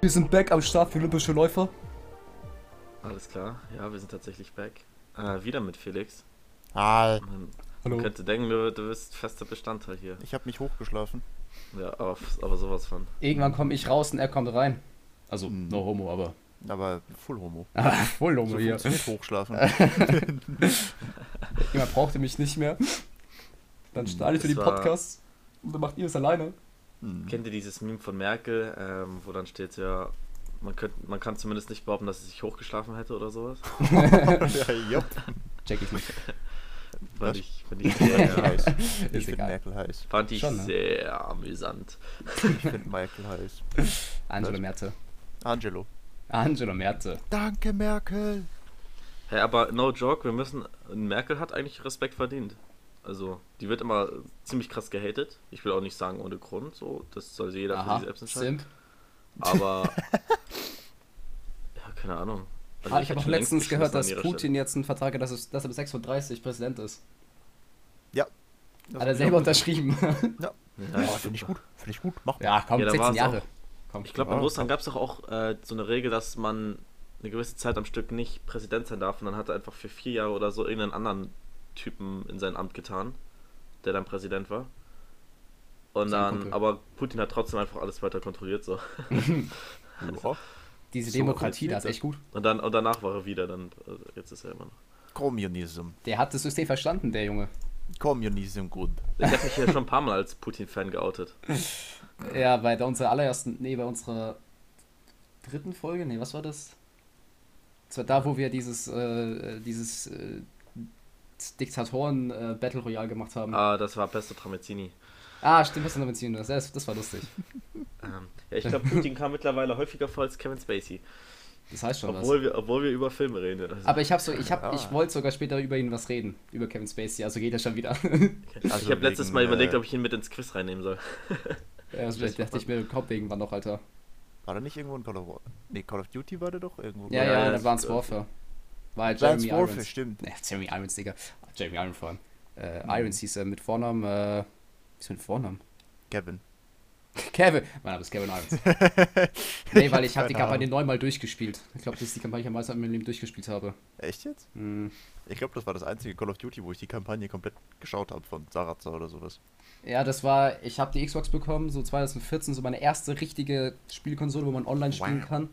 Wir sind back am Start für Olympische Läufer. Alles klar, ja, wir sind tatsächlich back. Äh, wieder mit Felix. Hi. Man Hallo. könnte denken, du, du bist fester Bestandteil hier. Ich habe mich hochgeschlafen. Ja, aber, aber sowas von. Irgendwann komme ich raus und er kommt rein. Also, Mhm. no homo, aber. Aber full homo. Ah, voll So homo hier. funktioniert hochschlafen. Jemand brauchte mich nicht mehr. Dann starte ich für die Podcasts und dann macht ihr es alleine. Hm. Kennt ihr dieses Meme von Merkel, ähm, wo dann steht ja, man, könnt, man kann zumindest nicht behaupten, dass sie sich hochgeschlafen hätte oder sowas? ja, jupp. Check ich nicht. Fand ich, fand ich, sehr, heiß. Ich Ist finde egal. Merkel heiß. fand ich Schon, ne? sehr amüsant. Ich finde Merkel heiß. Angelo? Merte. Angelo. Angelo Merte. Danke, Merkel. Hä, aber no joke, wir müssen, Merkel hat eigentlich Respekt verdient. Also, die wird immer ziemlich krass gehatet. Ich will auch nicht sagen ohne Grund, so, das soll jeder für sich Aha, selbst entscheiden. Simp. Aber. ja, keine Ahnung. Also Ah, ich habe auch letztens gehört, dass Putin jetzt einen Vertrag hat, dass, es, dass er bis 6.30 Präsident ist. Ja. Hat er selber unterschrieben. Ja. Stelle. Oh, Ja, finde ich gut. Finde ich gut. Mach mal. ja, komm, Ja, da 16 war's Jahre. Komm. Ich glaube, in Ja. Russland gab es doch auch äh, so eine Regel, dass man eine gewisse Zeit am Stück nicht Präsident sein darf und dann hat er einfach für vier Jahre oder so irgendeinen anderen Typen in sein Amt getan, der dann Präsident war. Und Sein dann, Kumpel. aber Putin hat trotzdem einfach alles weiter kontrolliert so. Ja. Diese Demokratie, da funktioniert ist echt gut. Und dann und danach war er wieder, dann also jetzt ist er immer noch. Kommunism. Der hat das System verstanden, der Junge. Kommunism gut. Ich habe mich ja schon ein paar Mal als Putin-Fan geoutet. Ja, bei der unserer allerersten, nee, bei unserer dritten Folge, nee, was war das? Das war da, wo wir dieses, äh, dieses äh, Diktatoren-Battle Royale gemacht haben. Ah, Ah, das war Pesto Tramezzini. stimmt, was noch mit das, das, das war lustig. Ähm, ja, ich glaube, Putin kam mittlerweile häufiger vor als Kevin Spacey. Das heißt schon was. Obwohl wir, obwohl wir über Filme reden. Also, Aber ich habe so, ich habe, Ah. ich wollte sogar später über ihn was reden, über Kevin Spacey, also geht er schon wieder. ich Also habe letztes wegen, Mal überlegt, äh, ob ich ihn mit ins Quiz reinnehmen soll. ja, also vielleicht dachte ich mir, kommt irgendwann noch, Alter. War da nicht irgendwo in Call of War? Nee, Call of Duty war der doch irgendwo. Ja, Ja, ja, ja, in das- Advanced Warfare. War halt Advanced Jeremy Warfare, Irons. stimmt. Ne, Jeremy Irons, Digga. Ah, Jeremy Irons vor allem. Äh, Mhm. Irons hieß er mit Vornamen, äh, wie ist mit Vornamen? Kevin. Kevin. Mein Name ist Kevin Irons. nee, weil ich habe die Kampagne neunmal durchgespielt. Ich glaube, das ist die Kampagne, die ich am meisten in meinem Leben durchgespielt habe. Echt jetzt? Hm. Ich glaube, das war das einzige Call of Duty, wo ich die Kampagne komplett geschaut habe von Sarazar oder sowas. Ja, das war, ich habe die Xbox bekommen, so 2014, so meine erste richtige Spielkonsole, wo man online spielen Wow. kann.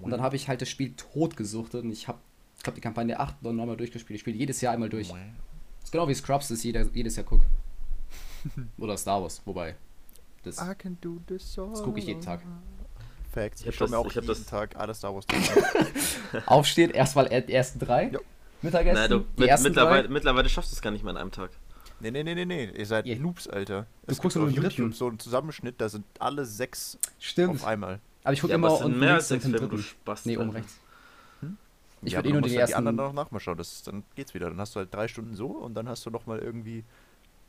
Und dann habe ich halt das Spiel tot gesuchtet und ich habe, ich glaube, die Kampagne acht oder neunmal durchgespielt. Ich spiele jedes Jahr einmal durch. Das ist genau wie Scrubs, das jeder, jedes Jahr guckt. Oder Star Wars, wobei. Das, I can do this das gucke ich jeden Tag. Facts. Ich Ich, hab schaue das- mir auch ich hab jeden das- Tag alle Star Wars Aufsteht, erstmal die ersten drei. Ja. Mittagessen, Nein, du, die mit, ersten mittlerweile, drei. mittlerweile schaffst du es gar nicht mehr in einem Tag. Nee, nee, nee, nee, nee. Ihr seid Ihr- Noobs, Alter. Du Es guckst auf den YouTube dritten. so einen Zusammenschnitt, da sind alle sechs Stimmt. auf einmal. Aber ich gucke Ja, immer unten mehr als sechs und Filme, du. Spast. Nee, oben Alter. rechts. Ich ja, würd aber eh nur die musst halt die ersten- anderen noch nachmal schauen. Das, dann geht's wieder. Dann hast du halt drei Stunden so und dann hast du noch mal irgendwie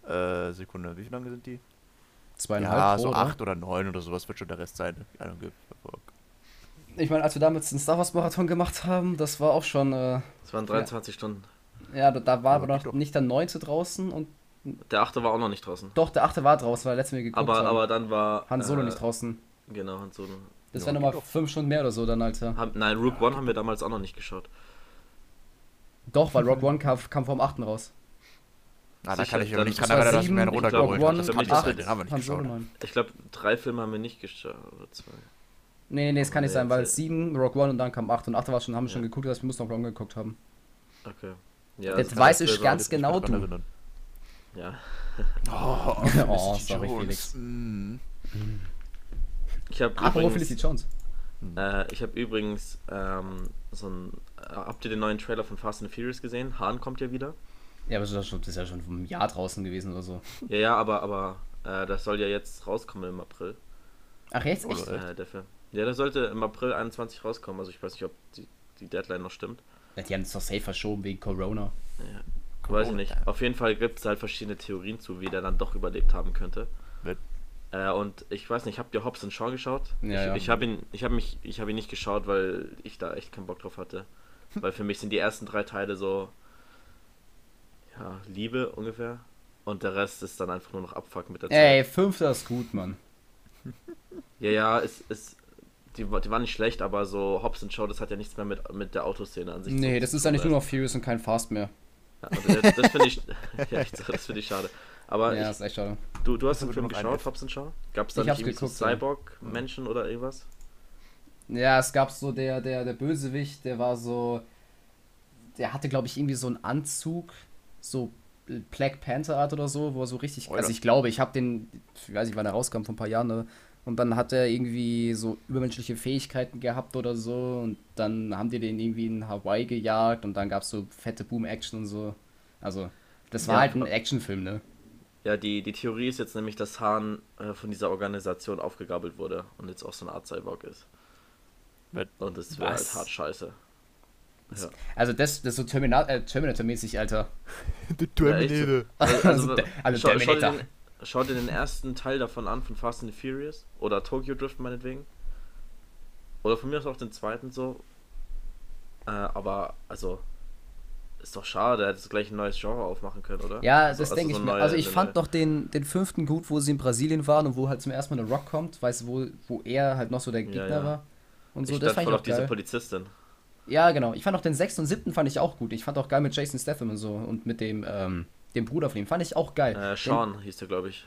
äh, Sekunde. Wie lange sind die? Zweieinhalb Ja, pro, so oder? acht oder neun oder sowas wird schon der Rest sein. I don't give a fuck. Ich meine, als wir damals den Star Wars Marathon gemacht haben, das war auch schon, äh, Es waren 23 Stunden. ja, da, da war Aber noch doch. nicht der neunte draußen und Der achte war auch noch nicht draußen. doch, der achte war draußen, weil er letztes Mal geguckt Aber, haben. aber dann war. Han Solo äh, nicht draußen. Genau, Han Solo. Das Ja, wären nochmal doch. fünf Stunden mehr oder so dann, Alter. Haben, nein, Rook One haben wir damals auch noch nicht geschaut. Doch, weil Rock One kam, kam vom achten raus. Ah, da kann ich dann- nicht das kann aber das ich glaub, runtergeholt. Rogue One, Das ich ist das es haben wir nicht geschaut. Ich glaube, drei Filme haben wir nicht geschaut. Oder zwei. Nee, nee, nee, es kann nicht sein, weil das- sieben, Rock One und dann kam acht und achte war schon, haben wir schon Ja. geguckt, dass wir müssen noch Rogue One geguckt haben. Okay. Ja, Jetzt das- weiß ich ganz genau du. Ja. Oh, Oh, sorry. Felix. Mm. Ich habe übrigens, Felicity Jones. äh, ich hab übrigens ähm, so ein. Äh, habt ihr den neuen Trailer von Fast and Furious gesehen? Hahn kommt ja wieder. Ja, aber das ist ja schon, das vom Jahr draußen gewesen oder so. Ja, ja, aber, aber äh, das soll ja jetzt rauskommen im April. Ach, jetzt Oder? echt? Äh, der Film. Ja, der sollte im April 21 rauskommen. Also ich weiß nicht, ob die, die Deadline noch stimmt. Ja, die haben es doch safe verschoben wegen Corona. Ja. Weiß ich nicht. Auf jeden Fall gibt es halt verschiedene Theorien zu, wie der dann doch überlebt haben könnte. Wird- Äh, und ich weiß nicht, habt ihr Hobbs Shaw geschaut? Ja, ich ja. ich habe ihn, ich habe mich, ich habe ihn nicht geschaut, weil ich da echt keinen Bock drauf hatte. weil für mich sind die ersten drei Teile so, ja, Liebe ungefähr. Und der Rest ist dann einfach nur noch Abfuck mit der Zeit. Ey, fünfter ist gut, Mann. Ja, ja, es, es die, war- die war nicht schlecht, aber so Hobbs Show, das hat ja nichts mehr mit, mit der Autoszene an sich Nee, zu- das zu ist tun, eigentlich nur noch Furious und kein Fast mehr. Ja, und das das finde ich, ja, das finde ich schade. Aber Ja, ich, ist echt schade. du, du hast den Film geschaut. Hobbs Show? Gab es da Ich nicht irgendwie so geguckt, ja. Cyborg-Menschen oder irgendwas? Ja, es gab so der, der, der Bösewicht, der war so. Der hatte, glaube ich, irgendwie so einen Anzug, so Black Panther Art oder so, wo er so richtig. Alter. Also ich glaube, ich habe den, ich weiß nicht, wann er rauskam, vor ein paar Jahren, ne? Und dann hat er irgendwie so übermenschliche Fähigkeiten gehabt oder so. Und dann haben die den irgendwie in Hawaii gejagt und dann gab es so fette Boom-Action und so. Also, das war Ja, halt ein Actionfilm, ne? Ja, die, die Theorie ist jetzt nämlich, dass Hahn äh, von dieser Organisation aufgegabelt wurde und jetzt auch so eine Art Cyborg ist. Was? Und das wäre halt hart scheiße. Ja. Also, das, das ist so Termina äh, Terminator-mäßig, Alter. Der Terminator. Also, Also, der- also schau, schau, dir Terminator. den, schau dir den ersten Teil davon an, von Fast and the Furious. Oder Tokyo Drift meinetwegen. Oder von mir aus auch den zweiten so. Äh, aber, also, ist doch schade, er hätte gleich ein neues Genre aufmachen können, oder? Ja, Also- das also denke so ich mir. Also ich eine fand neue- noch den, den fünften gut, wo sie in Brasilien waren und wo halt zum ersten Mal der Rock kommt, weißt du, wo, wo er halt noch so der Gegner ja. war. Und so, ich das fand voll ich auf auch diese geil. Polizistin. Ja, genau. Ich fand auch den sechsten und siebten fand ich auch gut. Ich fand auch geil mit Jason Statham und so und mit dem, ähm, dem Bruder von ihm. Fand ich auch geil. Äh, Sean hieß der, glaube ich.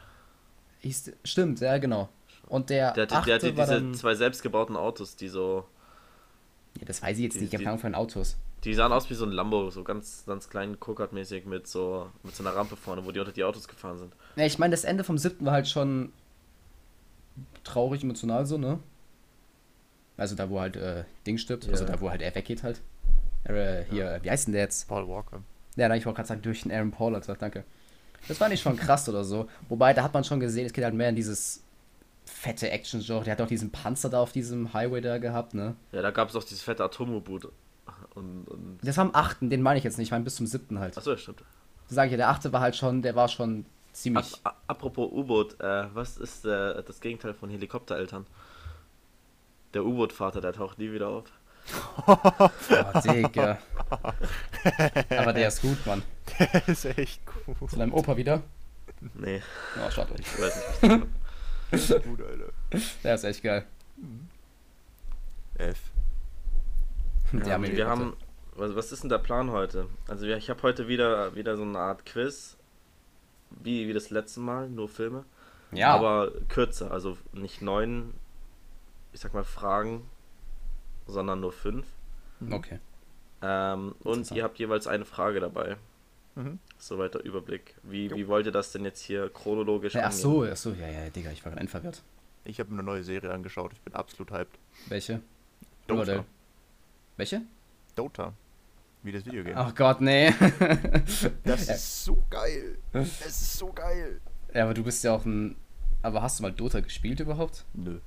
Den, hieß, stimmt, ja, genau. Und der, Der hatte, der hatte diese dann, zwei selbstgebauten Autos, die so. ja, das weiß ich jetzt die- nicht, ich habe Ahnung von Autos. Die sahen aus wie so ein Lambo, so ganz, ganz klein Go-Kart-mäßig mit so, mit so einer Rampe vorne, wo die unter die Autos gefahren sind. Ja, ich meine, das Ende vom siebten war halt schon traurig, emotional so, ne? Also da, wo halt äh, Ding stirbt, Ja. also da, wo halt er weggeht halt. Äh, hier, wie heißt denn der jetzt? Paul Walker. Ja, nein, ich wollte gerade sagen, durch den Aaron Paul, also danke. Das fand ich schon krass oder so. Wobei, da hat man schon gesehen, es geht halt mehr in dieses fette Action-Genre. Der hat auch diesen Panzer da auf diesem Highway da gehabt, ne? Ja, da gab es auch dieses fette Atom-U-Boot. Und, und. Das war am achten, den meine ich jetzt nicht, ich meine bis zum siebten halt. Achso, stimmt. Das sage ich ja, der achte war halt schon, der war schon Ap ziemlich. a- apropos U-Boot, äh, was ist äh, das Gegenteil von Helikoptereltern? Der U-Boot-Vater, der taucht nie wieder auf. Oh, Digga. Aber der ist gut, Mann. Der ist echt gut. Zu deinem Opa wieder? Nee, Oh, schade. ich weiß nicht. was war. gut, Alter. Der ist echt geil. F. Ja, wir haben. Was, was ist denn der Plan heute? Also, ich habe heute wieder, wieder so eine Art Quiz. Wie, wie das letzte Mal, nur Filme. Ja, Aber kürzer, also nicht neun, ich sag mal, Fragen, sondern nur fünf. okay. Ähm, und ihr habt jeweils eine Frage dabei. Mhm. Soweit der Überblick. Wie, Jo. wie wollt ihr das denn jetzt hier chronologisch Ja, ach angehen? so, ach so, ja, ja, Digga, ich war gerade verwirrt. Ich habe mir eine neue Serie angeschaut. Ich bin absolut hyped. Welche? Dota. Welche? Dota. Wie das Videogame. Ach Gott, nee. Das ja, ist so geil. Es ist so geil. ja, aber du bist ja auch ein. Aber hast du mal Dota gespielt überhaupt? Nö.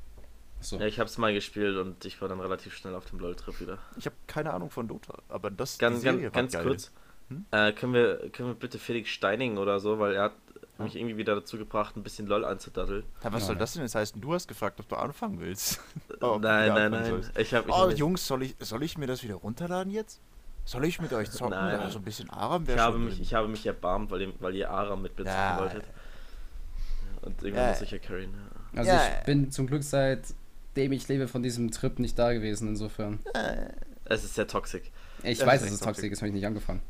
Achso. Ja, ich hab's mal gespielt und ich war dann relativ schnell auf dem LOL-Trip wieder. Ich habe keine Ahnung von Dota, aber das Ganz, die Serie ganz, war ganz geil. kurz. Hm? Äh, können, wir, können wir bitte Felix Steining oder so, weil er hat mich irgendwie wieder dazu gebracht, ein bisschen LOL anzudaddeln. Ja, was Ja, soll ne. das denn jetzt heißen? Du hast gefragt, ob du anfangen willst. nein, du nein, nein, sollst. Ich hab, ich Oh, Jungs, soll ich, soll ich mir das wieder runterladen jetzt? Soll ich mit euch zocken? Nein. So ein bisschen Aram ich, wäre habe schon mich, drin. ich habe mich erbarmt, weil ihr, weil ihr Aram mit bezogen Ja. wolltet. Und irgendwann Ja. muss ich ja carryen. Ja. Also Ja. ich bin zum Glück seitdem ich lebe von diesem Trip nicht da gewesen, insofern. Es ist sehr toxisch. Ich Das weiß, dass es toxisch. ist, habe ich nicht angefangen.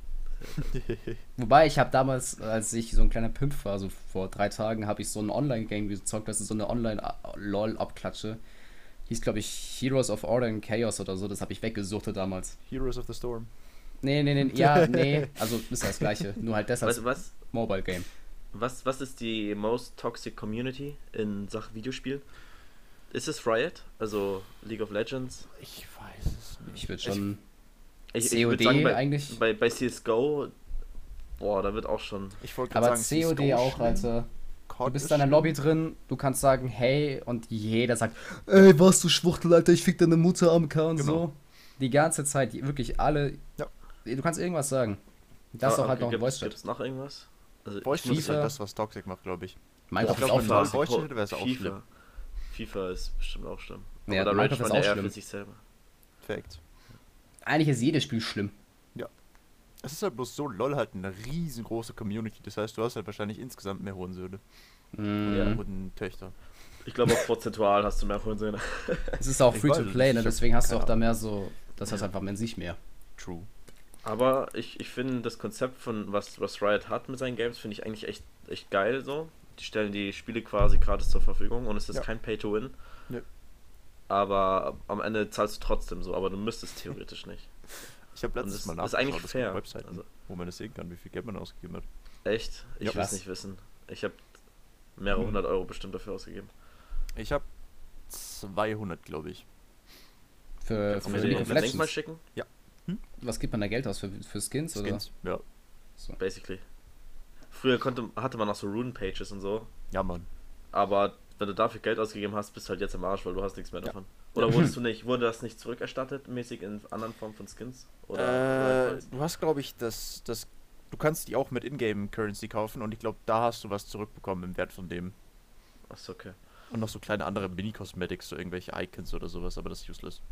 Wobei, ich habe damals, als ich so ein kleiner Pimp war, so vor drei Tagen, habe ich so ein Online-Game gezockt, das ist so eine Online-LOL-Abklatsche. Hieß, glaube ich, Heroes of Order and Chaos oder so, das habe ich weggesuchtet damals. Heroes of the Storm. Nee, nee, nee, ja, nee, also ist das gleiche, nur halt das als Was, was, Mobile-Game. was, was ist die most toxic community in Sachen Videospielen? Ist es Riot? Also League of Legends? Ich weiß es nicht. Ich würde schon... Ich, COD bei, eigentlich? Bei, bei CSGO, boah, da wird auch schon. Ich wollte Aber gerade sagen, COD auch, Alter. Du bist da in der Lobby drin, du kannst sagen, hey, und jeder sagt, ey, was du Schwuchtel, Alter, ich fick deine Mutter am K und Genau. so. Die ganze Zeit, wirklich alle. Ja. Du kannst irgendwas sagen. Das ist auch halt noch ein Gibt Voice-Chat. es noch irgendwas? Also, Voice ich Chat ist FIFA. halt das, was Toxic macht, glaube ich. Minecraft Ich ist auch FIFA- toll. Voice Chat wäre es auch FIFA. schlimm. FIFA ist bestimmt auch schlimm. Ja, da Minecraft ist auch eher schlimm. für sich selber. Fact. Eigentlich ist jedes Spiel schlimm. Es ist halt bloß so, LOL halt eine riesengroße Community. Das heißt, du hast halt wahrscheinlich insgesamt mehr Hurensöhne. Mhm. Ja. Hurentöchter. Ich glaube auch prozentual hast du mehr Kohlensäure. Es ist auch Ich free to play, ne? deswegen hast du auch da mehr so, das heißt einfach in sich mehr. True. Aber ich, ich finde das Konzept von was, was Riot hat mit seinen Games, finde ich eigentlich echt, echt geil so. Die stellen die Spiele quasi gratis zur Verfügung und es ist Ja. kein Pay to Win. Nö. Aber am Ende zahlst du trotzdem so, aber du müsstest theoretisch nicht. Ich habe letztes das Mal ist nachgeschaut, gibt fair. Webseiten, Also, wo man das sehen kann, wie viel Geld man ausgegeben hat. echt? Ich Ja. will es nicht wissen. Ich habe mehrere Mhm. hundert Euro bestimmt dafür ausgegeben. Ich habe 200, glaube ich. Für, du für mir League den of Link mal schicken? Was gibt man da Geld aus? Für, für Skins, Skins. Ja. oder? So. Basically. Früher konnte, hatte man auch so Rune-Pages und so, Ja, Mann. aber wenn du dafür Geld ausgegeben hast, bist du halt jetzt am Arsch, weil du hast nichts mehr Ja. davon. Oder wurdest du nicht, wurde das nicht zurückerstattet, mäßig in anderen Formen von Skins? Oder Äh, du hast, glaube ich, das, das. Du kannst die auch mit Ingame-Currency kaufen und ich glaube, da hast du was zurückbekommen im Wert von dem. Achso, okay. Und noch so kleine andere Mini-Cosmetics, so irgendwelche Icons oder sowas, aber das ist useless.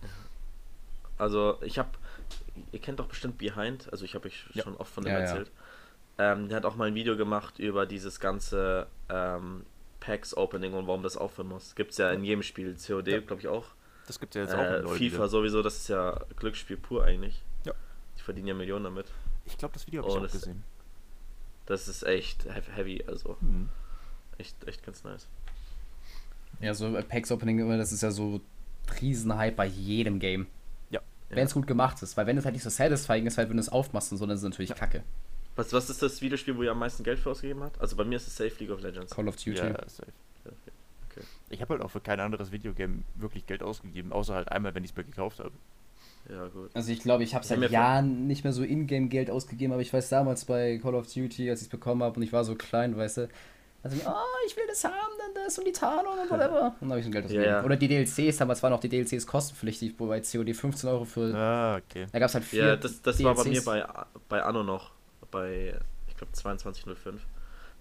Also ich habe, ihr kennt doch bestimmt Behind, also ich habe euch Ja. schon oft von dem Ja, ja. erzählt. Ähm, der hat auch mal ein Video gemacht über dieses ganze ähm, Packs Opening und warum das aufhören muss. Gibt's ja in jedem Spiel, COD Ja. glaube ich auch. Das gibt ja jetzt auch Äh, in LoL FIFA wieder. sowieso, das ist ja Glücksspiel pur eigentlich. Ja. Die verdienen ja Millionen damit. Ich glaube, das Video habe ich Oh, auch das- gesehen. Das ist echt heavy, also Hm. echt, echt ganz nice. Ja, so äh, Packs Opening, immer, das ist ja so Riesenhype bei jedem Game. Ja. Wenn es gut gemacht ist. Weil wenn es halt nicht so satisfying ist, halt, wenn du es aufmachst und so, dann ist es natürlich kacke. Was, was ist das Videospiel, wo ihr am meisten Geld für ausgegeben habt? Also bei mir ist es Safe League of Legends. Call of Duty. Ja, safe. Okay. Ich habe halt auch für kein anderes Videogame wirklich Geld ausgegeben, außer halt einmal, wenn ich es mir gekauft habe. Ja, gut. Also ich glaube, ich habe seit Jahren nicht mehr so Ingame-Geld ausgegeben, aber ich weiß damals bei Call of Duty, als ich es bekommen habe und ich war so klein, weißt du, also oh, ich will das haben, dann das und die Tarnung und whatever. Und dann habe ich ein Geld ausgegeben. Ja. Oder die DLCs, damals waren auch die DLCs kostenpflichtig, wobei COD 15 Euro für. Ah, okay. Da gab es halt vier. Ja, das, das war bei mir DLCs. bei, bei Anno noch. Bei, ich glaube, 2205.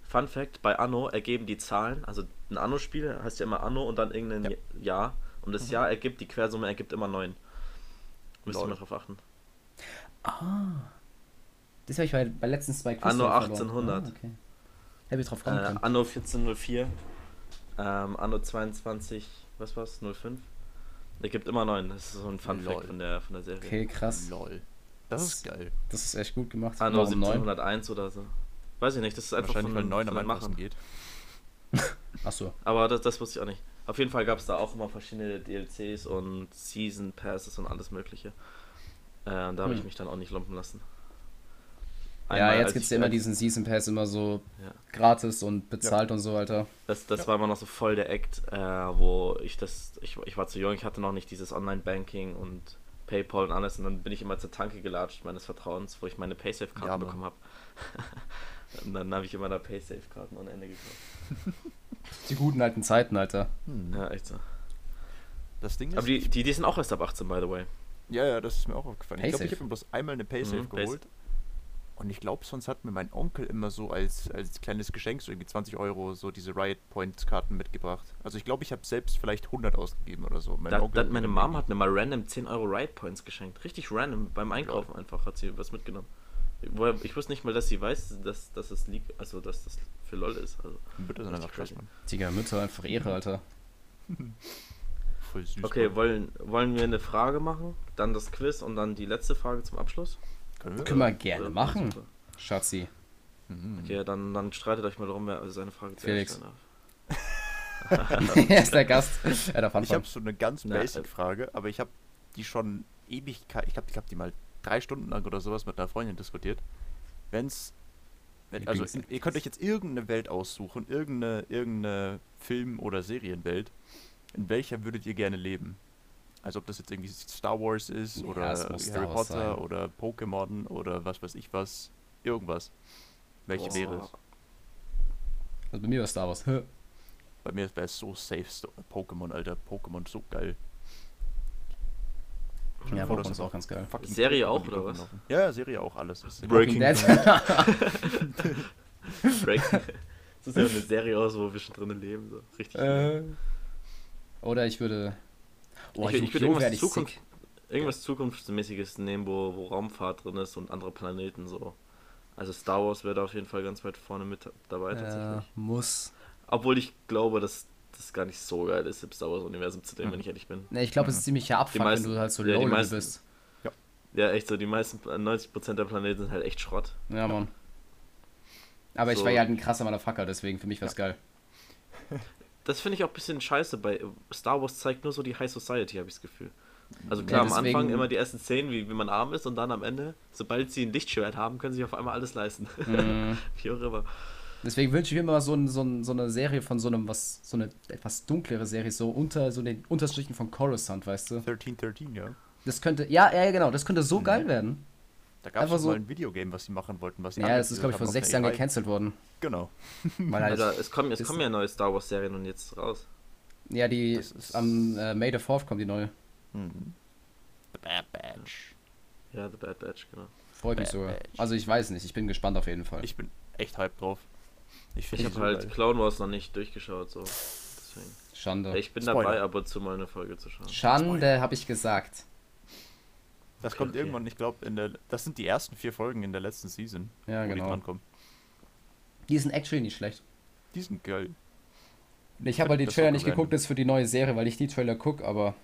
Fun Fact: Bei Anno ergeben die Zahlen, also ein Anno-Spiel heißt ja immer Anno und dann irgendein Ja. Jahr. Und das Jahr ergibt, die Quersumme ergibt immer 9. Müsst ihr mal drauf achten. Das habe ich bei, bei letzten zwei Quiz Anno verloren. 1800. Ah, okay. Ich drauf Äh, kommen können. Anno 1404. Ähm, Anno 22, was war's? 05? Ergibt immer 9. Das ist so ein Fun Fact von der, von der Serie. Okay, krass. Lol. Das ist geil. Das ist echt gut gemacht. Anno neun? 1701 oder so. Weiß ich nicht, das ist einfach Wahrscheinlich, weil von, 9 von am den einfachsten geht. Achso. Aber das, das wusste ich auch nicht. Auf jeden Fall gab es da auch immer verschiedene DLCs und Season Passes und alles Mögliche. Äh, und da habe ich Hm. mich dann auch nicht lumpen lassen. Ja, Einmal, jetzt als gibt es ich- ja immer diesen Season Pass immer so Ja. gratis und bezahlt und so, Alter. Das, das Ja. war immer noch so voll der Act, äh, wo ich das, ich, ich war zu jung, ich hatte noch nicht dieses Online-Banking und Paypal und alles und dann bin ich immer zur Tanke gelatscht meines Vertrauens, wo ich meine Paysafe-Karten Ja, bekommen habe. und dann habe ich immer da Paysafe-Karten ohne Ende gekauft. Die guten alten Zeiten, Alter. Hm. Ja, echt so. Das Ding ist. Aber die, die, die sind auch erst ab 18, by the way. ja, ja, das ist mir auch aufgefallen. Ich glaube, Paysafe. ich habe mir bloß einmal eine Paysafe Mhm, geholt. Und ich glaube, sonst hat mir mein Onkel immer so als, als kleines Geschenk, so irgendwie 20 Euro, so diese Riot Points Karten mitgebracht. Also ich glaube, ich habe selbst vielleicht 100 ausgegeben oder so. Mein Da, Onkel da, meine Mom hat mir mal random 10 Euro Ride Points geschenkt. Richtig random. Beim Einkaufen einfach hat sie was mitgenommen. Woher- Ich wusste nicht mal, dass sie weiß, dass, dass es liegt, also dass das für LOL ist. Also. Mütter sind einfach krass. Mann. Digga, Mütter, einfach Ehre, Alter. Voll süß. Okay, Mann. wollen, wollen wir eine Frage machen, dann das Quiz und dann die letzte Frage zum Abschluss? Können wir? Können wir gerne machen. Super. Schatzi. Mhm. Okay, dann, dann streitet euch mal darum, wer also seine Frage zuerst Felix. stellen darf. er ist der Gast. Er darf Ich habe so eine ganz basic äh, Frage, aber ich habe die schon Ewigkeit, ich glaube, ich habe die mal drei Stunden lang oder sowas mit einer Freundin diskutiert. Wenn's, wenn, also in, ihr könnt euch jetzt irgendeine Welt aussuchen, irgendeine, irgendeine Film- oder Serienwelt. In welcher würdet ihr gerne leben? Also ob das jetzt irgendwie Star Wars ist Ja, oder Harry Potter sein. oder Pokémon oder was weiß ich was. Irgendwas. Welche Boah. wäre es? Also bei mir war Star Wars. Hä? Bei mir wäre es so safe Pokémon, Alter. Pokémon so geil. Ja, Bevor Pokémon das ist auch ganz geil. Serie Pokémon auch, oder was? laufen. Ja, ja, Serie auch, alles. Breaking Dead. Break. Das ist ja eine Serie aus, wo wir schon drinnen leben. So. Richtig. äh, oder ich würde. Oh, ich, ich würde Yu-Gi-Oh! irgendwas, ich Zukunft, irgendwas Zukunftsmäßiges nehmen, wo, wo Raumfahrt drin ist und andere Planeten so. Also Star Wars wäre da auf jeden Fall ganz weit vorne mit dabei Ja, tatsächlich. muss. Obwohl ich glaube, dass das gar nicht so geil ist, im Star Wars-Universum zu dem, Mhm. wenn ich ehrlich bin. Ne, ich glaube, es ist ziemlich Abfuck, meisten- wenn du halt so ja, die low meisten- bist. Ja, echt so, die meisten, 90% der Planeten sind halt echt Schrott. Ja, Mann. Aber ich So. war ja halt ein krasser Motherfucker, deswegen für mich war's geil. Das finde ich auch ein bisschen scheiße, bei Star Wars zeigt nur so die High Society, habe ich das Gefühl. Also Ja, klar, am deswegen- Anfang immer die ersten Szenen, wie, wie man arm ist und dann am Ende, sobald sie ein Lichtschwert haben, können sie sich auf einmal alles leisten. Mhm. wie auch immer. Deswegen wünsche ich mir immer so, ein, so, ein, so eine Serie von so einem, was, so eine etwas dunklere Serie, so unter so den Unterstrichen von Coruscant, weißt du? 1313, ja. Das könnte, ja, ja, genau, das könnte so Mhm. geil werden. Da gab es so- mal ein Videogame, was sie machen wollten, was sie Ja, das ist, glaube ich, vor sechs Jahren E3. gecancelt worden. Genau. Weil halt, Alter, es kommen, es kommen ja neue Star Wars-Serien und jetzt raus. ja, die, ist- am äh, May the 4th kommt die neue. Mhm. The Bad Batch. Ja, The Bad Batch, genau. Freut mich sogar. Batch. Also ich weiß nicht, ich bin gespannt auf jeden Fall. Ich bin echt hyped drauf. Ich Ich habe halt Clone Wars noch nicht durchgeschaut, so. Deswegen. Schande. Ich bin Spoiler. dabei, ab und zu mal eine Folge zu schauen. Schande, habe ich gesagt. Das Okay, kommt okay. irgendwann, ich glaube, in der. Das sind die ersten vier Folgen in der letzten Season, Ja, wo die genau. drankommen. Die sind actually nicht schlecht. Die sind geil. Ich habe halt die Trailer auch nicht geguckt, das ist für die neue Serie, weil ich die Trailer gucke, aber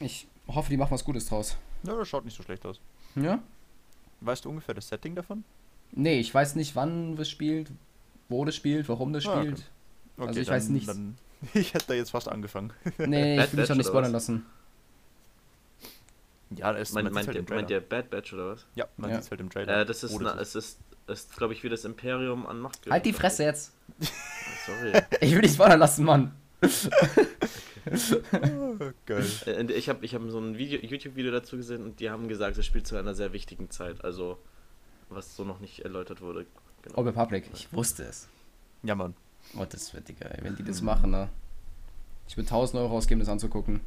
ich hoffe, die machen was Gutes draus. Ja, das schaut nicht so schlecht aus. Ja? Weißt du ungefähr das Setting davon? Nee, ich weiß nicht, wann das spielt, wo das spielt, warum das Ah, okay. spielt. Also ich weiß nichts. Dann, ich hätte da jetzt fast angefangen. Nee, ich will mich doch Batch nicht spoilern lassen. Ja, es Mein, man meint, halt ihr, im Trailer. meint ihr Bad Batch oder was? Ja, man Ja. sieht's halt im Trailer. Äh, das ist, das es ist, ist glaube ich, wie das Imperium an Macht. Halt die Fresse jetzt. Sorry. Ich will nicht spoilern lassen, Mann. Oh, geil. Äh, ich habe ich hab so ein Video, YouTube-Video dazu gesehen und die haben gesagt, es spielt zu einer sehr wichtigen Zeit. Also, was so noch nicht erläutert wurde. Genau. Old Republic, ich wusste es. Ja, Mann. Oh, das wird Digga, ey, wenn die das machen, ne? Ich würde 1000 Euro ausgeben, das anzugucken.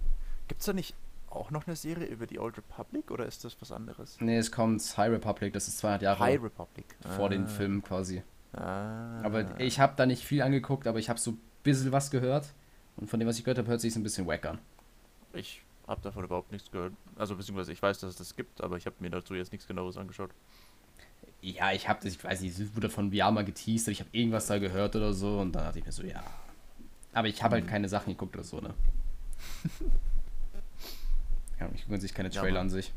Gibt's da nicht auch noch eine Serie über die Old Republic oder ist das was anderes? Nee, es kommt High Republic, das ist 200 Jahre High Republic. vor den Ah. Filmen quasi. Ah. Aber ich habe da nicht viel angeguckt, aber ich habe so ein bisschen was gehört. Und von dem, was ich gehört habe, hört sich ein bisschen wack an. Ich habe davon überhaupt nichts gehört. Also beziehungsweise ich weiß, dass es das gibt, aber ich habe mir dazu jetzt nichts genaues angeschaut. Ja, ich habe das, ich weiß nicht, es wurde von mal geteased, ich habe irgendwas da gehört oder so und dann dachte ich mir so, ja. Aber ich habe halt Mhm. keine Sachen geguckt oder so, ne? ja, ich gucke sich keine Ja, Trailer Mann. an sich.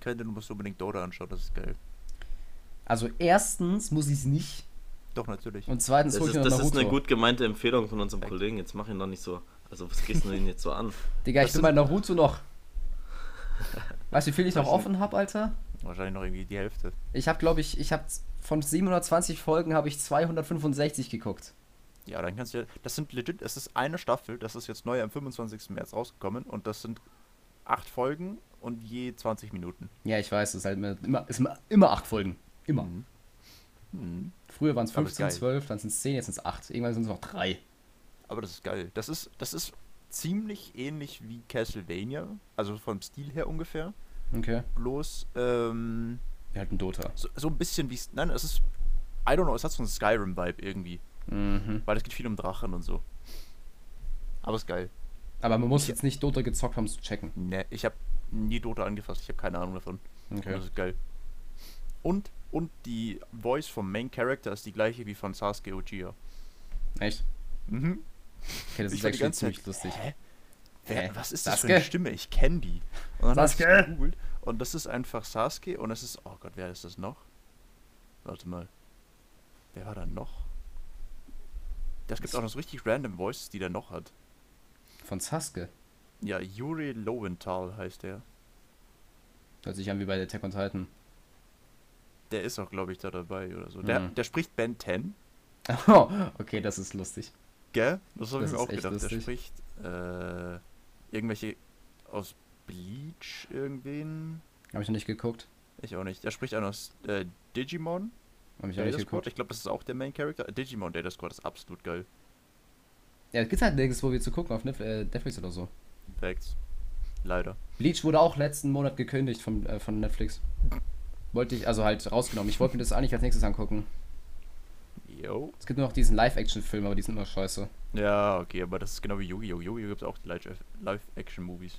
Könnte, du musst unbedingt Dota anschauen, das ist geil. Also erstens muss ich es nicht Doch, natürlich. und zweitens Das, ist, das ist eine gut gemeinte Empfehlung von unserem. Kollegen. Jetzt mach ihn doch nicht so. Also, was gehst du denn jetzt so an? Digga, ich Das bin bei Naruto noch. Weißt du, wie viel ich noch offen habe, Alter? Wahrscheinlich noch irgendwie die Hälfte. Ich habe, glaube ich, ich habe von 720 Folgen habe ich 265 geguckt. Ja, dann kannst du ja. Das sind legit, es ist eine Staffel, das ist jetzt neu am 25. März rausgekommen und das sind acht Folgen und je 20 Minuten. Ja, ich weiß, es ist halt immer, immer, ist immer, immer acht Folgen. Immer. Mhm. Mhm. Früher waren es Aber ist 15, geil. 12, dann sind es 10, jetzt sind es 8. Irgendwann sind es noch 3. Aber das ist geil. Das ist, das ist ziemlich ähnlich wie Castlevania, also vom Stil her ungefähr. Okay. Bloß, ähm, Wir halt ein Dota. so, so ein bisschen wie. Nein, es ist. I don't know, es hat so einen Skyrim-Vibe irgendwie. Mhm. Weil es geht viel um Drachen und so. Aber ist geil. Aber man muss jetzt nicht Dota gezockt haben, um zu checken. Ne, ich habe nie Dota angefasst, ich habe keine Ahnung davon. Okay. Und das ist geil. Und, und die Voice vom Main Character ist die gleiche wie von Sasuke Uchiha. Echt? Mhm. Okay, das Ich ist actually ziemlich Zeit, lustig. Hä? Hä? was ist das für eine Stimme? Ich kenne die. Und dann Sasuke? gegoogelt und das ist einfach Sasuke und es ist. Oh Gott, wer ist das noch? Warte mal. Wer war da noch? Das gibt auch noch so richtig random Voices, die der noch hat. Von Sasuke. Ja, Yuri Lowenthal heißt der. Hört sich an wie bei Attack on Titan. Der ist auch, glaube ich, da dabei oder so. Der, Mhm. der spricht Ben 10. Oh, okay, das ist lustig. Gell? Das habe ich mir auch gedacht. Der lustig. spricht äh, irgendwelche aus Bleach irgendwen. Habe ich noch nicht geguckt. Ich auch nicht. Der spricht auch aus äh, Digimon. Habe ich noch Data nicht Squad. Ich glaube, das ist auch der Main Character. Digimon Data Squad ist absolut geil. Ja, es gibt halt nirgends, wo wir zu gucken auf äh, Netflix oder so. Facts. Leider. Bleach wurde auch letzten Monat gekündigt von, äh, von Netflix. Wollte ich, also halt rausgenommen. Ich wollte mir das eigentlich als nächstes angucken. Yo. Es gibt nur noch diesen Live-Action-Film, aber die sind immer scheiße. Ja, okay, aber das ist genau wie Yu-Gi-Oh! Yu-Gi-Oh! gibt es auch Live-Action-Movies.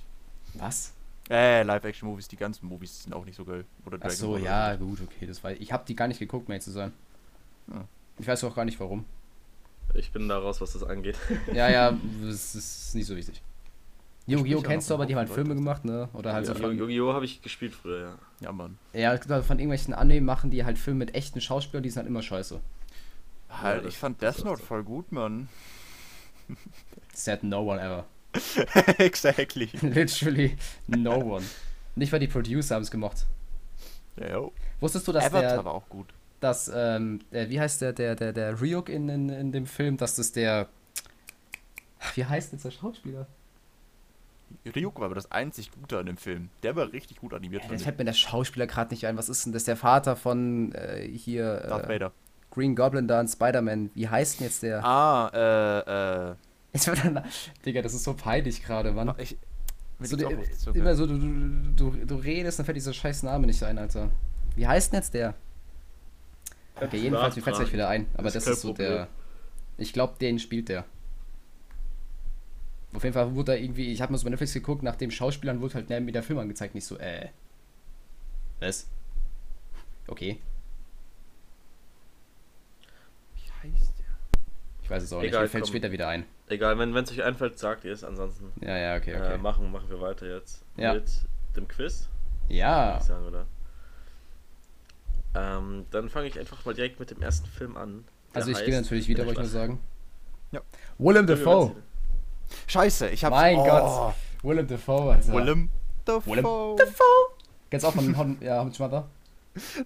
Was? Äh, Live-Action-Movies, die ganzen Movies sind auch nicht so geil. Oder Ach so, Ball ja, gut, okay, das war. Ich habe die gar nicht geguckt, mehr zu sein. Hm. Ich weiß auch gar nicht warum. Ich bin da raus, was das angeht. Ja, ja, das ist nicht so wichtig. Yu-Gi-Oh! ja kennst du aber, die haben halt Leute. Filme gemacht, ne? Oder halt Ja, so Yu-Gi-Oh! habe ich gespielt früher, ja. Ja, Mann. ja, es gibt halt von irgendwelchen Anime machen, die halt Filme mit echten Schauspielern, die sind halt immer scheiße. Halt, das- ich fand Death ist Note voll gut, Mann. Said no one ever. exactly. Literally no one. Nicht weil die Producer haben es gemocht. Ja, yo. Wusstest du, dass Avatar der, war auch gut. dass, ähm, der, wie heißt der, der, der, der Ryuk in, in, in dem Film, dass das der, wie heißt jetzt der Schauspieler? Ryuk war aber das einzig Gute an dem Film. Der war richtig gut animiert. Ja, ich. fällt mir der Schauspieler gerade nicht ein. Was ist denn das? Der Vater von äh, hier Darth äh, Vader. Green Goblin da in Spider-Man. Wie heißt denn jetzt der? Ah, äh, äh. Jetzt wird er, Digga, das ist so peinlich gerade, Mann. Ich, So, Zunge. immer so, du, du, du, du redest, dann fällt dieser scheiß Name nicht ein, Alter. Wie heißt denn jetzt der? Okay, jedenfalls, mir fällt es gleich wieder ein. Aber Ist das ist so Problem. der. Ich glaube, den spielt der. Auf jeden Fall wurde da irgendwie, ich habe mal so bei Netflix geguckt, nach dem Schauspielern wurde halt mir der Film angezeigt, nicht so, äh. Was? Okay, Wie heißt der? ich weiß es auch nicht. Egal, Mir fällt komm. später wieder ein. Egal, wenn es euch einfällt, sagt ihr es. Ansonsten Ja, ja, okay, okay. Äh, machen, machen wir weiter jetzt Ja. mit dem Quiz. ja, ich sagen, oder? Ähm, dann fange ich einfach mal direkt mit dem ersten Film an. also ich heißt- gehe natürlich wieder, wollte ich nur sagen. Ja. Willem Dafoe. Scheiße, ich hab. Mein oh, Gott. Willem Dafoe, Alter. Willem Dafoe. Willem Dafoe. Ganz Hon ja, How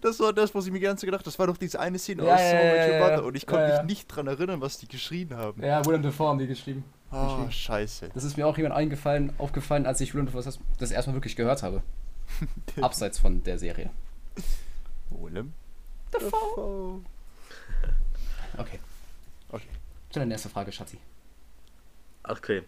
Das war das, was ich mir die ganze Zeit gedacht Das war doch diese eine Szene Ja, aus ja, ja, Your ja, Mother ja. und ich konnte Ja, ja. mich nicht dran erinnern, was die geschrien haben. Ja, Willem Dafoe haben die geschrieben. Oh, scheiße. Das ist mir auch jemand eingefallen, aufgefallen, als ich Willem Dafoe das, das erstmal wirklich gehört habe. Abseits von der Serie. Willem Dafoe. Okay. Okay. Stell deine erste Frage, Schatzi. Okay.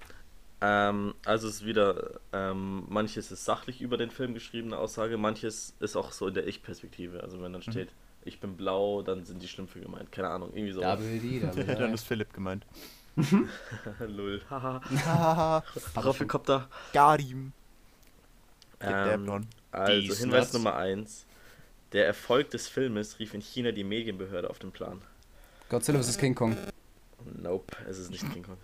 Ähm, also es ist wieder, ähm, manches ist sachlich über den Film geschriebene Aussage, manches ist auch so in der Ich-Perspektive. Also wenn Mhm. dann steht, ich bin blau, dann sind die Schlümpfe gemeint. Keine Ahnung, irgendwie so. Double D, Double Dann D. ist Philipp gemeint. Lul. Haha. Haha, Roffelkopter. Garim. Ähm, also Hinweis. Nummer 1. Der Erfolg des Filmes rief in China die Medienbehörde auf den Plan. Godzilla vs. King Kong. Nope, es ist nicht King Kong.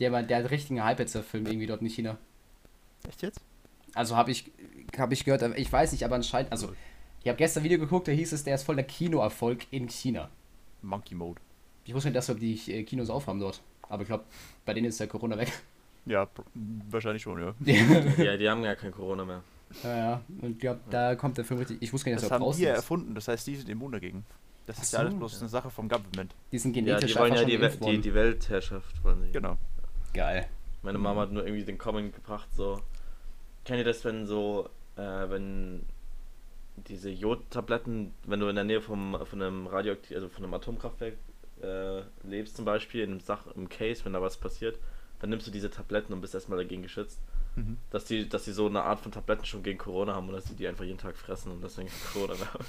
Der, war- der hat richtigen Hype jetzt, der Film, irgendwie dort in China. Echt jetzt? Also habe ich, hab ich gehört, ich weiß nicht, aber anscheinend, also ich habe gestern ein Video geguckt, da hieß es, der ist voll der Kinoerfolg in China. Monkey Mode. Ich wusste nicht, dass wir die äh, Kinos aufhaben dort. Aber ich glaube, bei denen ist der Corona weg. Ja, wahrscheinlich schon, ja. Ja, die haben ja kein Corona mehr. ja, ja. Und ich glaube, da kommt der Film richtig. Ich wusste gar nicht, Das dass er haben draußen die ja ist. erfunden, das heißt, die sind immun dagegen. Das Ach ist ja alles bloß eine Sache vom Government. Die sind Ja, genetisch die wollen ja die, We die, die Weltherrschaft wollen sie. Genau. Geil. Meine Mama hat nur irgendwie den Comment gebracht, so. Kennt ihr das, wenn so, äh, wenn diese Jodtabletten, wenn du in der Nähe vom, von einem Radioaktiv, also von einem Atomkraftwerk äh, lebst zum Beispiel, in einem Sach im Case, wenn da was passiert, dann nimmst du diese Tabletten und bist erstmal dagegen geschützt. Mhm. Dass die, dass die so eine Art von Tabletten schon gegen Corona haben und dass die die einfach jeden Tag fressen und deswegen Corona haben.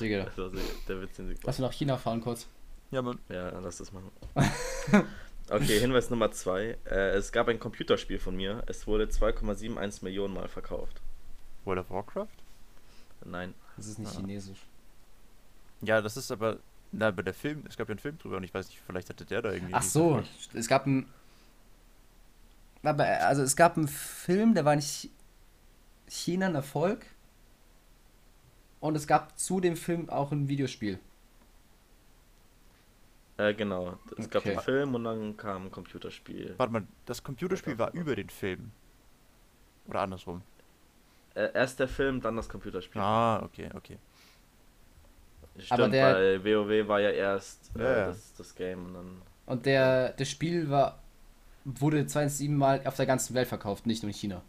Digga. Das war so der Witz, den sie Lass wir nach China fahren kurz. Ja, man. ja, lass das machen. Okay, Hinweis Nummer zwei. Äh, es gab ein Computerspiel von mir. Es wurde 2,71 Millionen Mal verkauft. World of Warcraft? Nein. Das ist nicht Ah. chinesisch. Ja, das ist aber. Na, aber der Film, es gab ja einen Film drüber und ich weiß nicht, vielleicht hatte der da irgendwie. Ach so, es gab ein. Aber, also es gab einen Film, der war Ch- China ein Erfolg. Und es gab zu dem Film auch ein Videospiel. Äh, genau. Es gab Okay. den Film und dann kam ein Computerspiel. Warte mal, das Computerspiel war über den Film. Oder andersrum. Äh, erst der Film, dann das Computerspiel. Ah, okay, okay. Stimmt, Aber der- weil WoW war ja erst äh, Ja, ja. Das, das Game und dann. Und der, das Spiel war, wurde 27 Mal auf der ganzen Welt verkauft, nicht nur in China.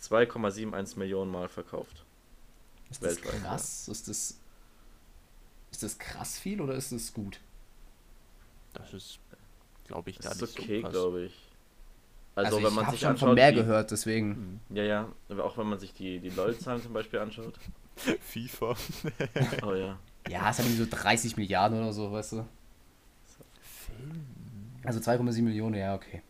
2,71 Millionen Mal verkauft. Ist das Weltweit, krass? Ist das, ist das krass viel oder ist das gut? Das ist, glaube ich, gar Das nicht ist okay, so glaube ich. Also, ich wenn man sich schon anschaut. von mehr die, gehört, deswegen. Ja, ja. Aber auch wenn man sich die, die LOL-Zahlen zum Beispiel anschaut. FIFA. Oh ja. Ja, es hat irgendwie so 30 Milliarden oder so, weißt du. Also 2,7 Millionen, ja, okay.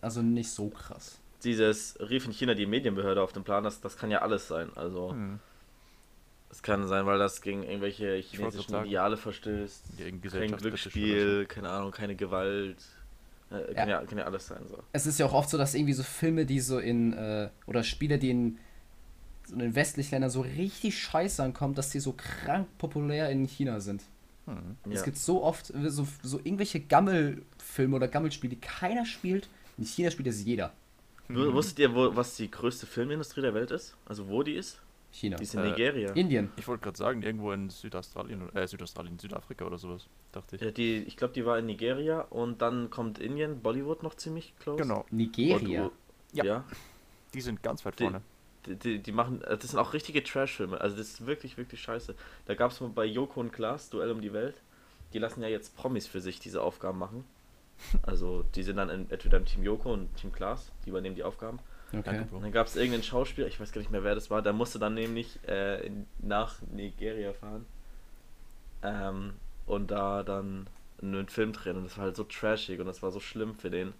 Also nicht so krass. Dieses rief in China die Medienbehörde auf den Plan, das, das kann ja alles sein. Also Hm. Das kann sein, weil das gegen irgendwelche chinesischen. Ideale verstößt. Ja, Kein Glücksspiel, keine Ahnung, keine Gewalt. Äh, kann, ja. kann ja alles sein so. Es ist ja auch oft so, dass irgendwie so Filme, die so in, äh, oder Spiele, die in, so in den westlichen Ländern so richtig scheiße ankommen, dass die so krank populär in China sind. Hm. Es Ja. gibt so oft äh, so, so irgendwelche Gammelfilme oder Gammelspiele, die keiner spielt. In China spielt es jeder. W- Wusstet ihr, wo, was die größte Filmindustrie der Welt ist? Also wo die ist? China. Die ist in Äh, Nigeria. Indien. Ich wollte gerade sagen, irgendwo in Südaustralien, äh, Südaustralien, Südafrika oder sowas, dachte ich. Ja, die, ich glaube, die war in Nigeria und dann kommt Indien, Bollywood noch ziemlich close. Genau, Nigeria. Und, Ja. ja. die sind ganz weit Die- vorne. Die, die, die machen, äh, das sind auch richtige Trash-Filme. Also das ist wirklich, wirklich scheiße. Da gab es mal bei Joko und Klaas, Duell um die Welt. Die lassen ja jetzt Promis für sich diese Aufgaben machen. Also die sind dann in, entweder im Team Joko und Team Klaas, die übernehmen die Aufgaben. Okay. Danke, Bro. Und dann gab es irgendeinen Schauspieler, ich weiß gar nicht mehr, wer das war, der musste dann nämlich äh, in, nach Nigeria fahren. Ähm, und da dann einen Film drehen. Und das war halt so trashig und das war so schlimm für den.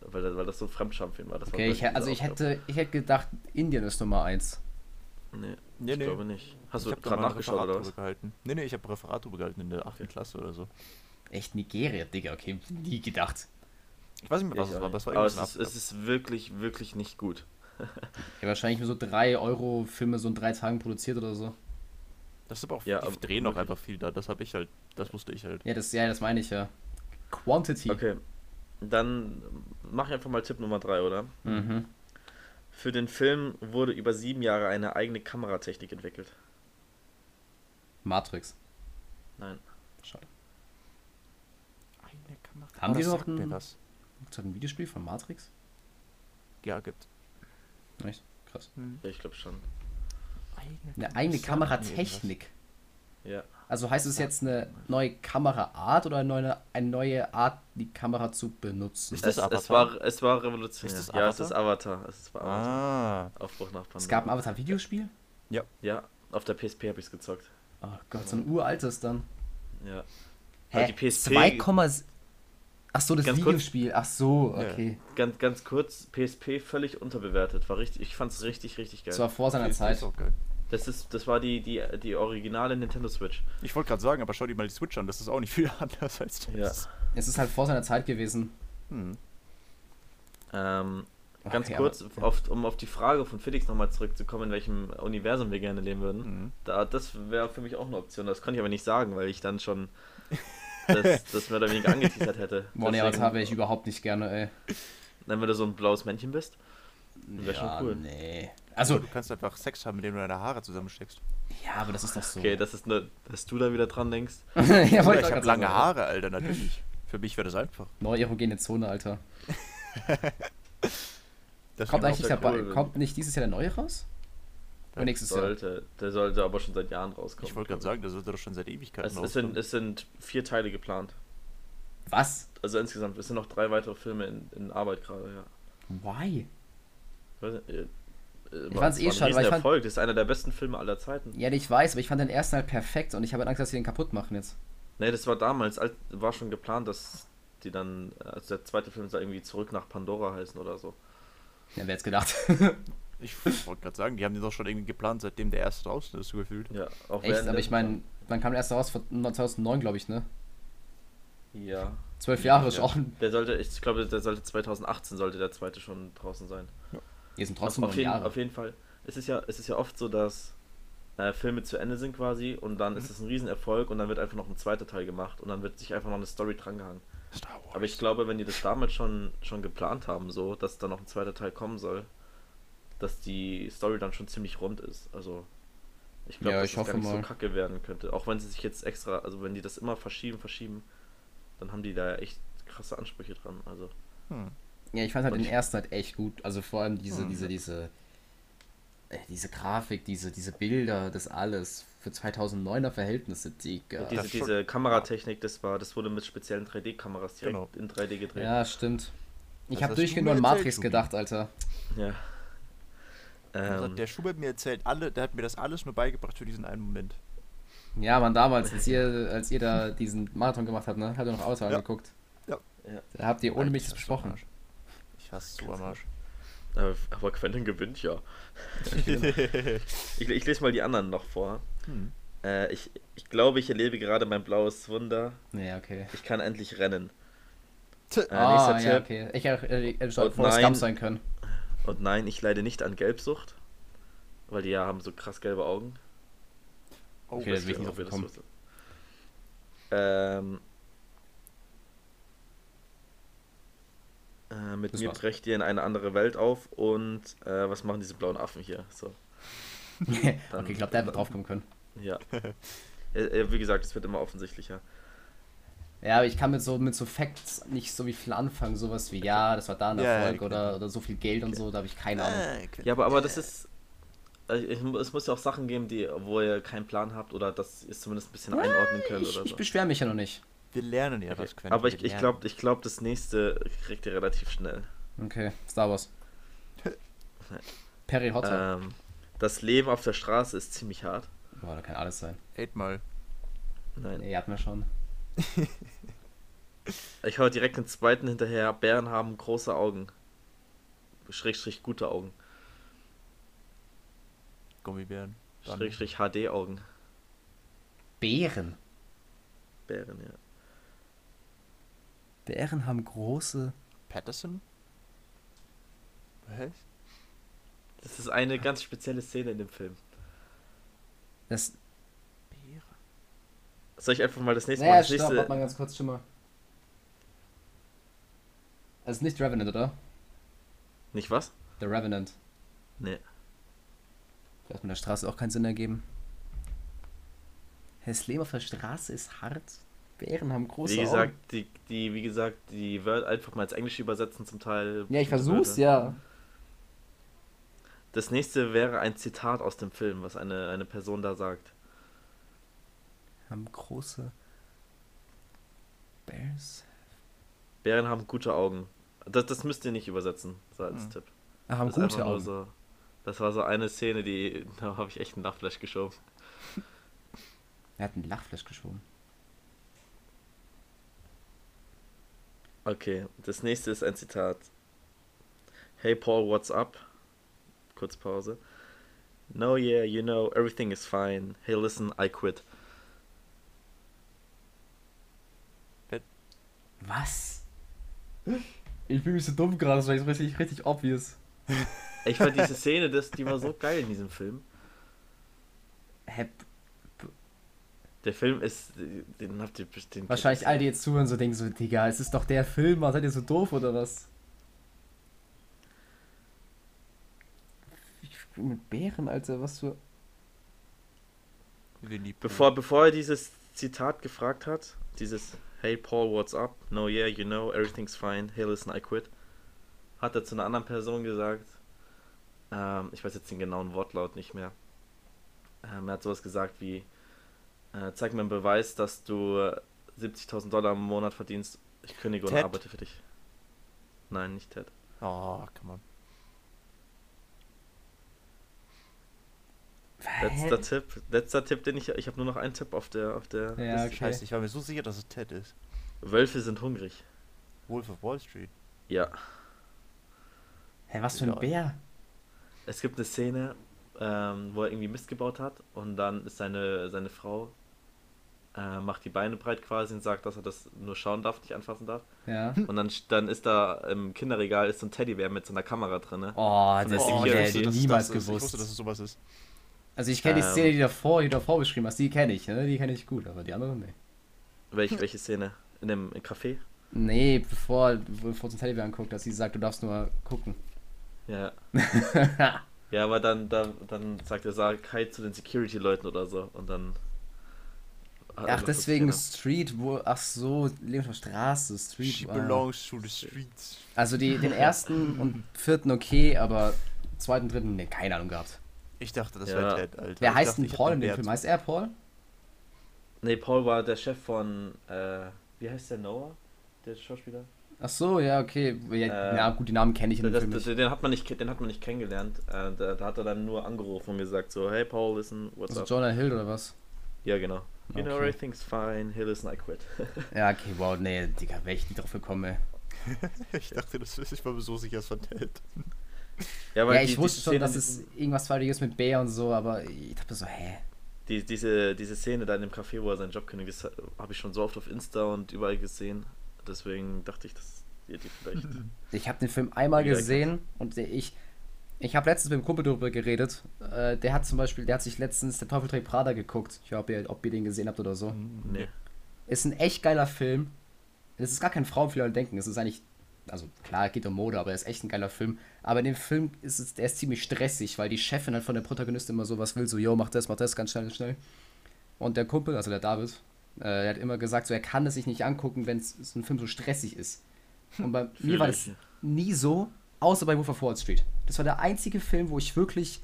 Weil, das- weil das so ein Fremdschamfilm war. Das war Okay, ich, wirklich hä- also ich hätte, ich hätte gedacht, Indien ist Nummer 1. Aufgabe. Nee, Nee, ich nee. glaube nicht. Hast ich du gerade nachgeschaut Referat oder was? gehalten. Nee, nee, ich habe Referat drüber gehalten in der 8. Klasse oder so. Echt Nigeria, Digga, okay, nie gedacht. Ich weiß nicht mehr, was Ich es war, aber es war. Aber es ist, es ist wirklich, wirklich nicht gut. Ja, wahrscheinlich nur so 3 Euro Filme so in drei Tagen produziert oder so. Das ist aber auch, Ja, die aber drehen auch einfach viel da. Das habe ich halt, das wusste ich halt. Ja, das, ja, das meine ich ja. Quantity. Okay. Dann mach ich einfach mal Tipp Nummer 3, oder? Mhm. Für den Film wurde über sieben Jahre eine eigene Kameratechnik entwickelt. Matrix. Nein. Schade. Eine Kamera. Haben Ah, die das noch mir ein- was? Gibt's halt ein Videospiel von Matrix? Ja, gibt. Echt? Krass. Hm. Ja, ich glaube schon. Eine eigene sagt mir Kameratechnik. Ja. Also heißt es jetzt eine neue Kameraart oder eine neue, eine neue Art, die Kamera zu benutzen? Ist das es, es, Avatar? war, es war revolutionär. Ist das ja, es Avatar? ist Avatar. Es ist Avatar. Ah. Aufbruch nach Pandora. Es gab ein Avatar-Videospiel? Ja, auf der PSP habe ich es gezockt. Oh Gott, so ein uraltes dann. Ja. Hä? Weil die PSP 2,7 Ach so, das Ganz kurz. Videospiel. Ach so, Ja. okay. Ganz, ganz kurz, PSP völlig unterbewertet. War richtig, ich fand es richtig, richtig geil. Das war vor seiner Das Zeit. ist auch geil. Das, ist, das war die, die, die originale Nintendo Switch. Ich wollte gerade sagen, aber schau dir mal die Switch an. Das ist auch nicht viel anders als das. Ja. Es ist halt vor seiner Zeit gewesen. Hm. Ähm, ganz Okay, kurz, aber- auf, um auf die Frage von Felix nochmal zurückzukommen, in welchem Universum wir gerne leben würden. Mhm. Da, das wäre für mich auch eine Option. Das konnte ich aber nicht sagen, weil ich dann schon das, das mehr oder weniger angeteasert hätte. Boah, nee, wäre ich überhaupt nicht gerne, ey. Dann, wenn du so ein blaues Männchen bist. Wär schon cool. nee. Also, du kannst einfach Sex haben, indem du deine Haare zusammensteckst. ja, aber das ist doch so. Okay, das ist nur, dass du da wieder dran denkst. ja, Ja, ich grad habe lange. Haare, Alter, natürlich. Für mich wäre das einfach. Neue erogene Zone, Alter. Das Kommt wäre eigentlich dabei, cool. kommt nicht dieses Jahr der neue raus? Oder nächstes Jahr? Sollte. Der sollte aber schon seit Jahren rauskommen. Ich wollte gerade sagen, das sollte doch schon seit Ewigkeiten Es, es, sind, rauskommen. es sind vier Teile geplant. Was? Also insgesamt, es sind noch drei weitere Filme in, in Arbeit gerade, ja. Why? Ich äh, äh, fand's eh schade, weil ich fand- Riesenerfolg. Das ist einer der besten Filme aller Zeiten. Ja, ich weiß, aber ich fand den ersten halt perfekt und ich habe Angst, dass sie den kaputt machen jetzt. Nee, das war damals, als- war schon geplant, dass die dann, also der zweite Film soll irgendwie zurück nach Pandora heißen oder so. Ja, wer hätte gedacht? Ich wollte gerade sagen, die haben den doch schon irgendwie geplant, seitdem der erste draußen ist, so gefühlt. Ja, auch Echt, aber ich meine, wann kam der erste raus? Von 2009, glaube ich, ne? Ja. Zwölf Jahre ist Ja. auch. Der sollte, ich glaube, der sollte 2018 sollte der zweite schon draußen sein. Wir sind trotzdem auf, neun jeden, Jahre. auf jeden Fall. Es ist ja, es ist ja oft so, dass äh, Filme zu Ende sind quasi und dann ist es ein Riesenerfolg und dann wird einfach noch ein zweiter Teil gemacht und dann wird sich einfach noch eine Story drangehangen. Star Wars. Aber ich glaube, wenn die das damals schon, schon geplant haben, so, dass da noch ein zweiter Teil kommen soll, dass die Story dann schon ziemlich rund ist. Also ich glaube, Ja, dass ich es hoffe gar nicht mal. so kacke werden könnte. Auch wenn sie sich jetzt extra, also wenn die das immer verschieben, verschieben, dann haben die da echt krasse Ansprüche dran. Also Hm. Ja, ich fand halt Und den ersten halt echt gut. Also vor allem diese, Hm. diese, diese, äh, diese Grafik, diese, diese Bilder, das alles für 2009er Verhältnisse, Digga. diese, das schon- diese Kameratechnik, das war, das wurde mit speziellen 3D-Kameras direkt Genau. in 3D gedreht. Ja, stimmt. Ich Das habe durchgehend an Matrix gedacht, Alter. Ja. Ähm, der Schubert mir erzählt, alle, der hat mir das alles nur beigebracht für diesen einen Moment. Ja, man, damals, als ihr, als ihr da diesen Marathon gemacht habt, ne? Habt ihr noch Auto Ja. angeguckt? Ja. Ja. Da habt ihr ohne mich das besprochen. Ich hasse so am Arsch. Aber, aber Quentin gewinnt ja. ich, ich lese mal die anderen noch vor. Hm. Äh, ich, ich glaube, ich erlebe gerade mein blaues Wunder. Nee, okay. Ich kann endlich rennen. T- Äh, ah, nächster ja, Tipp. okay. Ich hätte äh, schon Forrest. Gump sein können. Und nein, ich leide nicht an Gelbsucht. Weil die ja haben so krass gelbe Augen. Oh, Okay, da Weißt bin ich nicht das gekommen. wusstet? Ähm, äh, mit Das mir war's. brecht ihr in eine andere Welt auf und äh, was machen diese blauen Affen hier? So, okay, Dann- ich glaube, der hätte drauf kommen können. ja. äh, äh, wie gesagt, es wird immer offensichtlicher. Ja, aber ich kann mit so mit so Facts nicht so wie viel anfangen. Sowas wie, ja, das war da ein Ja, Erfolg okay. oder, oder so viel Geld und so, da habe ich keine Ahnung. Ah, Quentin. Ja, aber, aber das ist. Ich, es muss ja auch Sachen geben, die, wo ihr keinen Plan habt oder dass ihr es zumindest ein bisschen einordnen könnt Ich, oder ich so. beschwere mich ja noch nicht. Wir lernen ja das, Quentin. Aber ich, ich glaube, ich glaub, das nächste kriegt ihr relativ schnell. Okay, Star Wars. Perry Hotter. Ähm, das Leben auf der Straße ist ziemlich hart. Boah, da kann alles sein. Eight mal. Nein. Nee, hatten wir schon. Ich hau direkt den zweiten hinterher. Bären haben große Augen. Schrägstrich gute Augen. Gummibären. Dann- Schrägstrich HD-Augen. Bären. Bären, ja. Bären haben große. Patterson? Was? Das ist eine ganz spezielle Szene in dem Film. Das. Soll ich einfach mal das nächste Naja, Mal das stopp, nächste. warte mal ganz kurz schon mal. Das ist nicht Revenant, oder? Nicht was? The Revenant. Nee. Das mit der Straße auch keinen Sinn ergeben. Das Leben auf der Straße ist hart. Bären haben große Wie gesagt, Augen. die, die, wie gesagt, die Wörter einfach mal ins Englische übersetzen zum Teil. Ja, ich versuch's, ja. Das nächste wäre ein Zitat aus dem Film, was eine, eine Person da sagt. Haben große. Bears. Bären haben gute Augen. Das, das müsst ihr nicht übersetzen, so als Hm. Tipp. Ah, haben Das gute Augen. So, das war so eine Szene, die, da habe ich echt einen Lachflash geschoben. Er hat einen Lachflash geschoben. Okay, das nächste ist ein Zitat. Hey Paul, what's up? Kurz Pause. No, yeah, you know, everything is fine. Hey, listen, I quit. Was? Ich fühle mich so dumm gerade, das war jetzt richtig, richtig obvious. Ich fand diese Szene, das, die war so geil in diesem Film. Hä, Der Film ist, den habt ihr bestimmt. wahrscheinlich alle, die jetzt zuhören, so denken so, Digga, es ist doch der Film, was seid ihr so doof oder was? Ich spiel mit Bären, Alter, was für. Bevor, bevor er dieses Zitat gefragt hat, dieses Hey Paul, what's up? No, yeah, you know, everything's fine. Hey, listen, I quit. Hat er zu einer anderen Person gesagt. Ähm, ich weiß jetzt den genauen Wortlaut nicht mehr. Ähm, er hat sowas gesagt wie: äh, Zeig mir einen Beweis, dass du äh, 70.000 Dollar im Monat verdienst. Ich kündige und Ted? arbeite für dich. Nein, nicht Ted. Oh, come on. Letzter Tipp. Letzter Tipp, den ich. Ich habe nur noch einen Tipp auf der. Auf der Ja, Liste. okay. Scheiße, ich war mir so sicher, dass es Ted ist. Wölfe sind hungrig. Wolf of Wall Street. Ja. Hä, was für ein Ja. Bär? Es gibt eine Szene, ähm, wo er irgendwie Mist gebaut hat und dann ist seine, seine Frau, äh, macht die Beine breit quasi und sagt, dass er das nur schauen darf, nicht anfassen darf. Ja. Und dann, dann ist da im Kinderregal ist so ein Teddybär mit so einer Kamera drin. Oh, der das Security. hätte Ich niemals das ist. Ich gewusst. wusste, dass es sowas ist. Also ich kenne die Ähm. Szene, die davor, die du davor beschrieben hast, die kenne ich, ne? Die kenne ich gut, aber die anderen nicht. Welche, welche Szene? In dem Café? Nee, bevor, bevor du den Teddybär anguckt, dass sie sagt, du darfst nur gucken. Ja. Ja, aber dann, dann, dann sagt er, sag Hi zu den Security-Leuten oder so und dann. Ach, deswegen Street, wo, ach so, Leben auf der Straße, She Street. ah. belongs to the streets. Also die, den ersten und vierten okay, aber zweiten, dritten, nee, keine Ahnung gehabt. Ich dachte, das Ja. wäre Ted, Alter. Wer ich heißt denn Paul den in dem Film? Heißt er Paul? Nee, Paul war der Chef von, äh, wie heißt der Noah? Der Schauspieler? Ach so, ja, okay. Ja, Äh, ja gut, die Namen kenne ich in dem Das, Film das, nicht. den, hat man nicht, den hat man nicht kennengelernt. Äh, da, da hat er dann nur angerufen und gesagt so, hey Paul, listen, what's Also up? Jonah Hill oder was? Ja, genau. You know, Okay. everything's fine. Hey, listen, I quit. Ja, okay, wow, nee, Digga, wäre ich nie drauf gekommen, ey. Ich dachte, das ist, ich war mir so sicher, es war Ted. Ja, Ja, ich die- wusste schon, Szene, dass es irgendwas Falsches mit Bär und so, aber ich dachte so, hä? Die, diese, diese Szene da in dem Café, wo er seinen Job kündigt, das habe ich schon so oft auf Insta und überall gesehen. Deswegen dachte ich, dass ihr die vielleicht. Ich habe den Film einmal gesehen und ich, ich habe letztens mit einem Kumpel darüber geredet. Äh, der hat zum Beispiel, der hat sich letztens Der Teufel trägt Prada geguckt. Ich weiß, ihr, ob ihr den gesehen habt oder so. nee. Ist ein echt geiler Film. Es ist gar kein Frauenfehler denken. Es ist eigentlich, also klar, geht um Mode, aber er ist echt ein geiler Film. Aber in dem Film ist es, der ist ziemlich stressig, weil die Chefin halt von der Protagonistin immer sowas will, so, yo, mach das, mach das, ganz schnell, ganz schnell. Und der Kumpel, also der David, äh, der hat immer gesagt, so, er kann es sich nicht angucken, wenn es so ein Film so stressig ist. Und bei mir war das nie so, außer bei Wolf of Wall Street. Das war der einzige Film, wo ich wirklich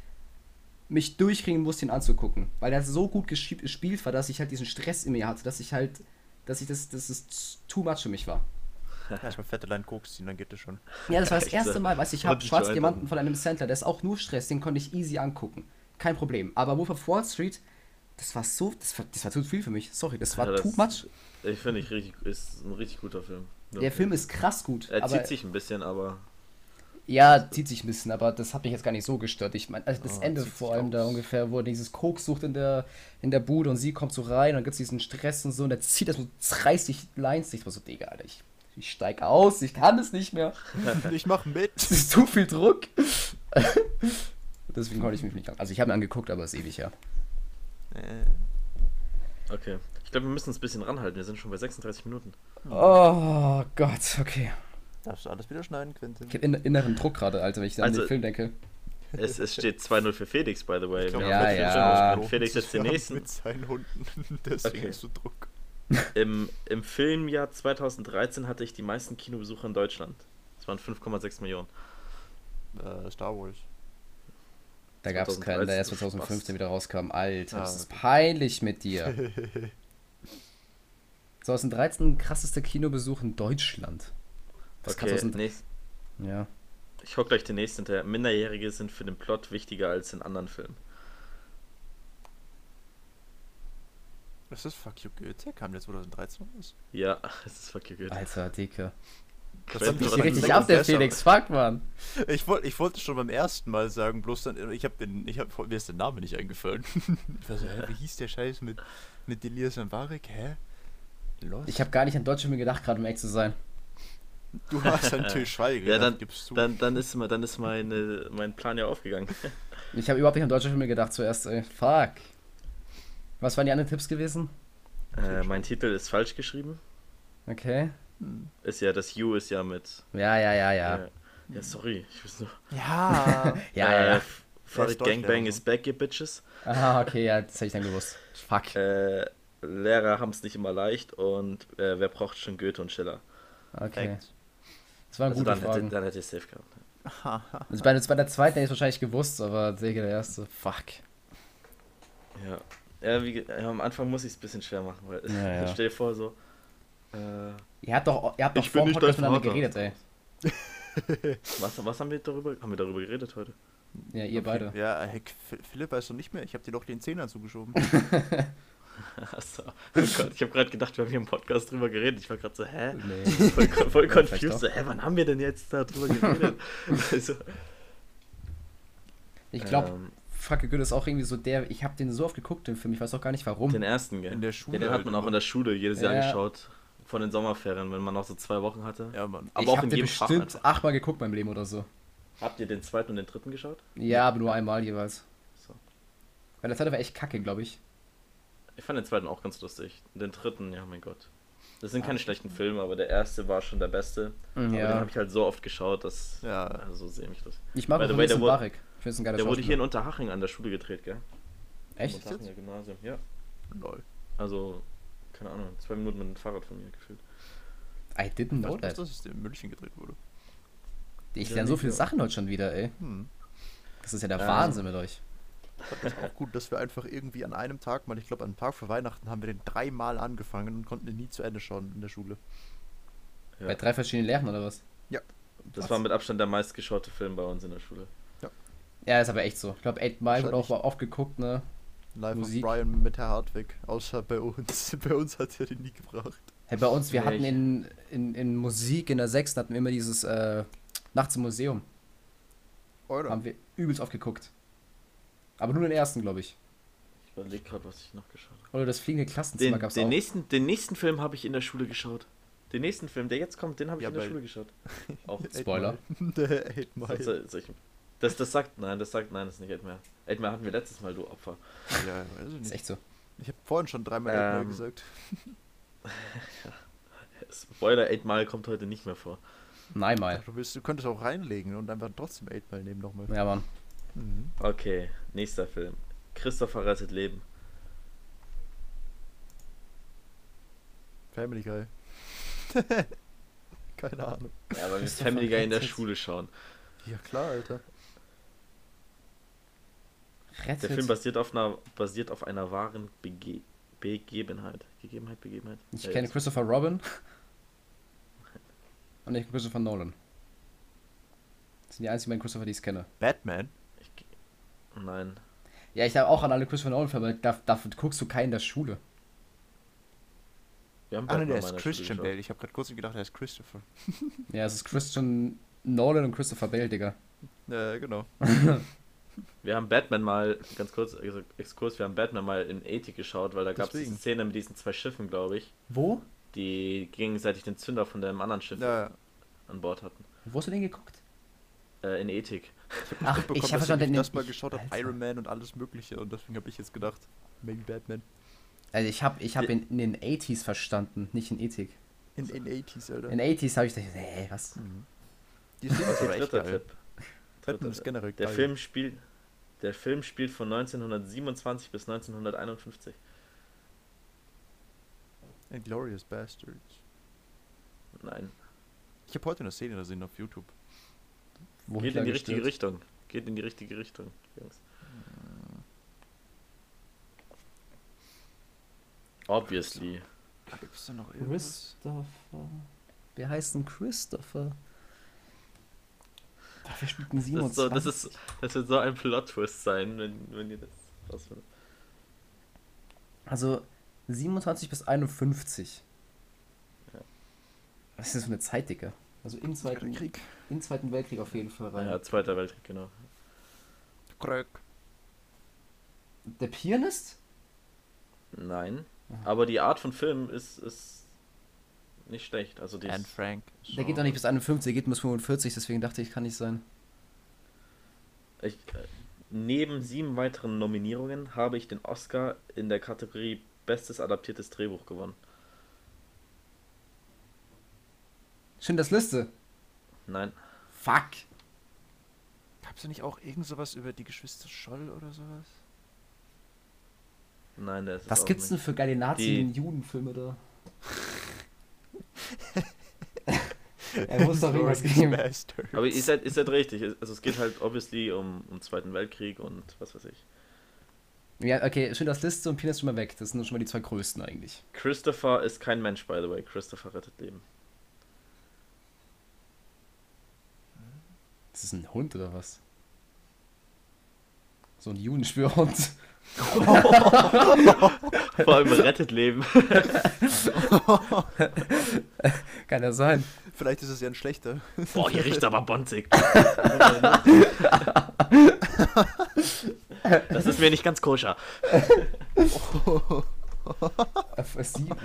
mich durchringen musste, ihn anzugucken. Weil der so gut gespielt war, dass ich halt diesen Stress in mir hatte, dass ich halt, dass ich das, dass es too much für mich war. Erstmal fette Line Koks ziehen, dann geht das schon. Ja, das war das erste? Mal, weißt du, ich habe ich Schwarz Diamanten von einem Center, der ist auch nur Stress, den konnte ich easy angucken. Kein Problem. Aber Wolf of Wall Street, das war so, das war, das war zu viel für mich. Sorry, das war Ja, das- too much. Ich finde, ich richtig, ist ein richtig guter Film. Der Film ist krass gut. Er zieht sich ein bisschen, aber. Ja, zieht sich ein bisschen, aber das hat mich jetzt gar nicht so gestört. Ich meine, also das Oh, Ende vor allem da ungefähr, wo dieses Koks sucht in der, in der Bude und sie kommt so rein und dann gibt es diesen Stress und so und er zieht das so 30 Lines. Ich war so, Digga, Alter, ich, ich steig aus, ich kann es nicht mehr. Ich mach mit. Es ist zu viel Druck. Deswegen konnte ich mich nicht an. Also ich habe ihn angeguckt, aber es ist ewig her. Äh, Okay. Ich glaube, wir müssen uns ein bisschen ranhalten. Wir sind schon bei 36 Minuten. Oh Gott, okay. darfst du alles wieder schneiden, Quentin? Ich habe in, inneren Druck gerade, Alter, wenn ich an Also- den Film denke. Es, es steht 2-0 für Felix, by the way. Glaub, Wir Ja, ja. Felix Das jetzt den ist nächsten. Mit seinen Hunden. Deswegen Okay. hast du Druck. Im, Im Filmjahr 2013 hatte ich die meisten Kinobesucher in Deutschland. Das waren 5,6 Millionen. Äh, Star Wars. Da gab es keinen, der erst 2013 2015 Spaß. wieder rauskam. Alter, das Ah, ist peinlich mit dir. 2013 krassester Kinobesuch in Deutschland. Das Okay, kann 2000 nächst, Ja. ich hocke gleich den nächsten hinterher. Minderjährige sind für den Plot wichtiger als in anderen Filmen. Was ist Fuck You Goethe? Kam der 2013 raus? Ja, es ist fucking gut. Alter, Dicke. Das hat mich richtig ab, der. Felix. Fuck, Mann. Ich, wollt, ich wollte schon beim ersten Mal sagen, bloß dann, ich habe den, ich hab, mir ist der Name nicht eingefallen. ich war so, hä, wie hieß der Scheiß mit, mit Elias Mbarek? Hä? Los? Ich habe gar nicht an deutsche Filme gedacht, gerade um ehrlich zu sein. du hast an Till Schweiger Ja, dann, gibst du. dann, dann ist, mal- dann ist meine, mein Plan ja aufgegangen. Ich habe überhaupt nicht an deutsche Filme gedacht zuerst, ey. Fuck. Was waren die anderen Tipps gewesen? äh, mein Titel ist falsch geschrieben. Okay. Ist ja, das U ist ja mit. Ja, ja, ja, ja. Äh, ja, sorry. Ich weiß nur. Ja. Ja, äh, ja, ja. Farid Gangbang ja. is back, you bitches. Ah, okay, ja, das hätte ich dann gewusst. Fuck. Äh, Lehrer haben es nicht immer leicht und äh, wer braucht schon Goethe und Schiller? Okay. Perfekt. Das waren Also gute dann hätte, dann hätte ich safe gehabt. Also bei, bei der zweiten hätte ich es wahrscheinlich gewusst, aber Digga, der erste. Fuck. Ja. Ja, wie, am Anfang muss ich es ein bisschen schwer machen, weil Ja, ja. ich stell dir vor, so. Äh, Ihr habt doch, ihr habt doch Ich vor Podcast miteinander geredet, ey. was, was haben wir darüber? Haben wir darüber geredet heute? Ja, ihr beide. Ja, Heck, Philipp weißt du nicht mehr, ich habe dir doch den Zehner zugeschoben. Achso. Oh Gott, ich habe gerade gedacht, wir haben hier im Podcast drüber geredet. Ich war gerade so, hä? Nee. Voll, voll confused. hä, wann haben wir denn jetzt darüber geredet? also, Ich glaube, ähm, Fuck Good ist auch irgendwie so der. Ich habe den so oft geguckt, den Film. Ich weiß auch gar nicht warum. den ersten, gell? In der Schule. ja, den hat man halt auch in der Schule jedes Jahr Ja. geschaut. Von den Sommerferien, wenn man noch so zwei Wochen hatte. Ja, Mann. Aber ich auch in den jedem Fach bestimmt einfach. achtmal geguckt beim Leben oder so. Habt ihr den zweiten und den dritten geschaut? Ja, aber nur einmal jeweils. So. Weil der zweite war echt kacke, glaube ich. Ich fand den zweiten auch ganz lustig. Den dritten, ja, mein Gott. Das sind Ah, keine schlechten Filme, aber der erste war schon der beste. Aber den Ja. habe ich halt so oft geschaut, dass. Ja. Also sehe ich das. Ich mag auch the Ich finde es ein geiler Der wurde hier in. Unterhaching an der Schule gedreht, gell? Echt? Im Unterhachinger Gymnasium, ja. Lol. Also, keine Ahnung, zwei Minuten mit dem Fahrrad von mir gefühlt. I didn't know Weißt du, dass that. das in München gedreht wurde? Ich Ja, lerne so nicht viele. Sachen heute schon wieder, ey. Hm. Das ist ja der Ja. Wahnsinn mit euch. Das ist auch gut, dass wir einfach irgendwie an einem Tag mal, ich glaube, an einem Tag vor Weihnachten haben wir den dreimal angefangen und konnten ihn nie zu Ende schauen in der Schule. Ja. Bei drei verschiedenen Lehrern oder was? Das Was? war mit Abstand der meistgeschaute Film bei uns in der Schule. Ja, ist aber echt so. Ich glaube, 8 Mile wird auch Wahrscheinlich. oft geguckt, ne? Live Musik. of Brian mit Herr Hartwig. Außer bei uns. bei uns hat er den nie gebracht. Hey, bei uns, wir Nee, hatten in, in, in Musik in der 6. hatten wir immer dieses äh, Nachts im Museum. Oder? Haben wir übelst oft geguckt. Aber nur den ersten, glaube ich. Ich überlege gerade, was ich noch geschaut habe. Oder das fliegende Klassenzimmer Den, gab's den, auch. nächsten, den nächsten Film habe ich in der Schule geschaut. Den nächsten Film, der jetzt kommt, den habe ich Ja, in der Schule geschaut. Auch. Spoiler. Der Eight Mile. Soll- soll ich- Das, das sagt, nein, das sagt, nein, das ist nicht Edmar. Edmar hatten wir letztes Mal, du Opfer. Ja, weiß ich ist nicht. echt so. Ich habe vorhin schon dreimal Ähm, gesagt. Spoiler, 8 Mile kommt heute nicht mehr vor. Nein, mal. Du, willst, du könntest auch reinlegen und einfach trotzdem Eight Mile nehmen nochmal. Ja, Mann. Mhm. Okay, nächster Film. Christopher rettet Leben. Family Guy. Keine Ahnung. Ja, weil wir Christopher Family Guy in der Schule schauen. Ja klar, Alter. Rettet. Der Film basiert auf einer, basiert auf einer wahren Bege Begebenheit. Gegebenheit, Begebenheit? ich Ja, kenne jetzt. Christopher Robin. Und ich Christopher Nolan. Das sind die einzigen beiden Christopher, die ich kenne. Batman? Ich, nein. Ja, ich habe auch an alle Christopher Nolan-Filme, aber da, dafür guckst du keinen in der Schule. Wir haben Ah, ne, der ist der Christian Bale. Ich habe gerade kurz gedacht, er ist Christopher. Ja, es ist Christian Nolan und Christopher Bale, Digga. Ja, genau. Wir haben Batman mal, ganz kurz, also Exkurs, wir haben Batman mal in Ethik geschaut, weil da gab es diese. Szene mit diesen zwei Schiffen, glaube ich, Wo? die gegenseitig den Zünder von dem anderen Schiff Ja, an Bord hatten. Wo hast du den geguckt? Äh, in Ethik. Ach, bekommen, ich habe ich den das mal geschaut habe. Iron Man und alles mögliche und deswegen habe ich jetzt gedacht, maybe Batman. Also ich habe ich hab in, in den 80s verstanden, nicht in Ethik. In, in 80s, Alter. In 80s habe ich gedacht, hä, was? Mhm. Die Szene ist Okay, aber echt dritter geil. Tipp. Batman Dritter ist generell Der geil. Film spielt der Film spielt von 1927 bis 1951. Inglourious Bastards. Nein. Ich habe heute eine Szene gesehen auf YouTube. Wo Geht in die richtige. Richtung. Geht in die richtige Richtung, Jungs. Obviously. Gibt's da noch Christopher. Wer heißt denn Christopher? Dafür spielt ein Das, ist 27. so, das, ist, das wird so ein Plot-Twist sein, wenn, wenn ihr das rausfindet. Also 27 bis 51. Ja. Was ist das für eine Zeit, Digga? Also im Zweiten, Krieg. im Zweiten Weltkrieg auf jeden Fall rein. Ja, Zweiter Weltkrieg, genau. Krieg. Der Pianist? Nein. Aha. Aber die Art von Film ist, ist nicht schlecht. Also die Anne Frank. Der geht doch nicht bis 51, der geht bis 45, deswegen dachte ich, kann nicht sein. ich, äh, neben sieben weiteren Nominierungen habe ich den Oscar in der Kategorie Bestes adaptiertes Drehbuch gewonnen. Schindlers Liste. Nein. Fuck. Gab's da nicht auch irgend sowas über die Geschwister Scholl oder sowas? Nein, der ist Was auch gibt's denn nicht. für geile Nazi-Judenfilme da? er muss doch irgendwas geben. Bastards. Aber ihr seid, ihr seid richtig. Also es geht halt obviously um, um Zweiten Weltkrieg und was weiß ich. Ja, okay, Schindlers Liste und Pianist schon mal weg. Das sind schon mal die zwei größten eigentlich. Christopher ist kein Mensch, by the way. Christopher rettet Leben. Das ist ein Hund oder was? So ein Judenspürhund. Vor allem rettet Leben. Kann ja sein. Vielleicht ist es ja ein schlechter. Boah, hier riecht aber bonzig. Das ist mir nicht ganz koscher. Versiebend.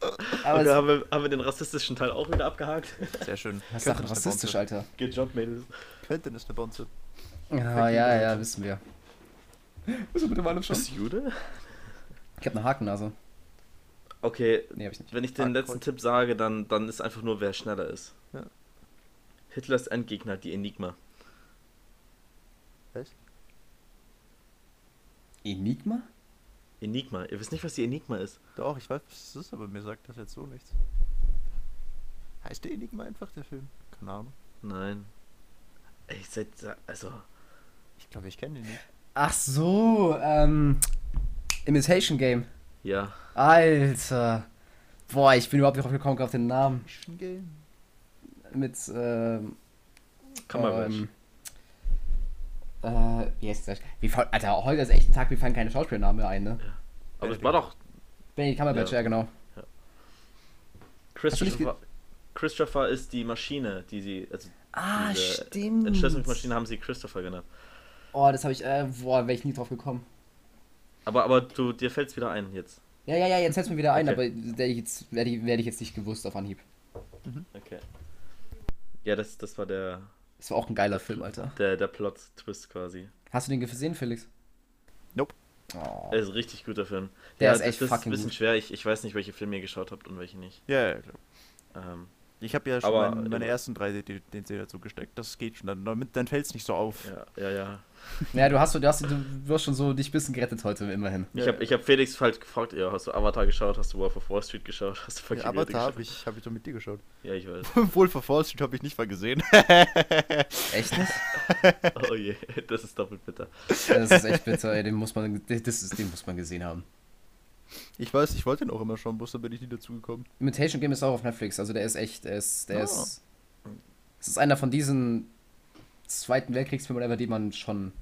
Und Aber da haben wir, haben wir den rassistischen Teil auch wieder abgehakt. Sehr schön. das ist rassistisch. Alter. Good job, Mädels. Quentin ist eine Bonze. Ja, ja, ja, wissen wir. Bist du bitte mal schon? Bist du Jude? Ich hab eine Hakennase. Okay, Nee, hab ich nicht. wenn ich den Hardcore. letzten Tipp sage, dann, dann ist einfach nur, wer schneller ist. Ja. Hitlers Endgegner, die Enigma. Was? Enigma? Enigma. Ihr wisst nicht, was die Enigma ist. Doch, ich weiß, was es ist, aber mir sagt das jetzt so nichts. Heißt der Enigma einfach der Film? Keine Ahnung. Nein. Ey, seid, also, Ich glaube, ich kenne ihn nicht. Ach so, ähm. Imitation Game. ja. Alter. Boah, ich bin überhaupt nicht drauf gekommen auf den Namen. Action Game? Mit, ähm. Cumberbatch. Ähm, äh, wie heißt das? Wie, fall- Alter, heute ist echt ein Tag, wir fallen keine Schauspielnamen mehr ein, ne? Aber es war doch Benny Cumberbatch, ja, Ja. genau. Christopher. nicht ge- Christopher ist die Maschine, die sie. Also Ah, Diese stimmt. Entschlüsselungsmaschine haben sie Christopher genannt. Oh, das habe ich, äh, boah, wäre ich nie drauf gekommen. Aber, aber du, dir fällt es wieder ein jetzt. Ja, ja, ja, jetzt fällt mir wieder ein, Okay. aber der jetzt, werde ich, werd ich jetzt nicht gewusst auf Anhieb. Okay. Ja, das, das war der, Das war auch ein geiler Film, Alter. der, der Plot-Twist quasi. Hast du den gesehen, Felix? Nope. Oh. Er ist ein richtig guter Film. Der ja, ist echt das fucking ist ein bisschen gut. schwer. Ich, ich weiß nicht, welche Filme ihr geschaut habt und welche nicht. Ja, ja, klar. Ähm, Ich habe ja schon Aber- mein, meine ersten drei sie dazu gesteckt. Das geht schon. Dann, damit- dann fällt es nicht so auf. ja, ja, ja. Ja, du hast so, du hast, du wirst schon so dich ein bisschen gerettet heute, immerhin. Ich habe ich hab Felix halt gefragt, ja, hast du Avatar geschaut? Hast du Wolf of Wall Street geschaut? Hast du Ja, Fucking Avatar geschaut? habe ich, hab ich doch mit dir geschaut. Ja, ich weiß. Wolf of Wall Street habe ich nicht mal gesehen. Echt nicht? Oh je, das ist doppelt bitter. Ja, das ist echt bitter, ey, den muss man, das ist, den muss man gesehen haben. Ich weiß, ich wollte den auch immer schauen, bloß da bin ich nie dazu gekommen. Imitation Game ist auch auf Netflix, also der ist echt, der ist, der Ah. ist, es ist einer von diesen Zweiten Weltkriegsfilmen, whatever, die man schon,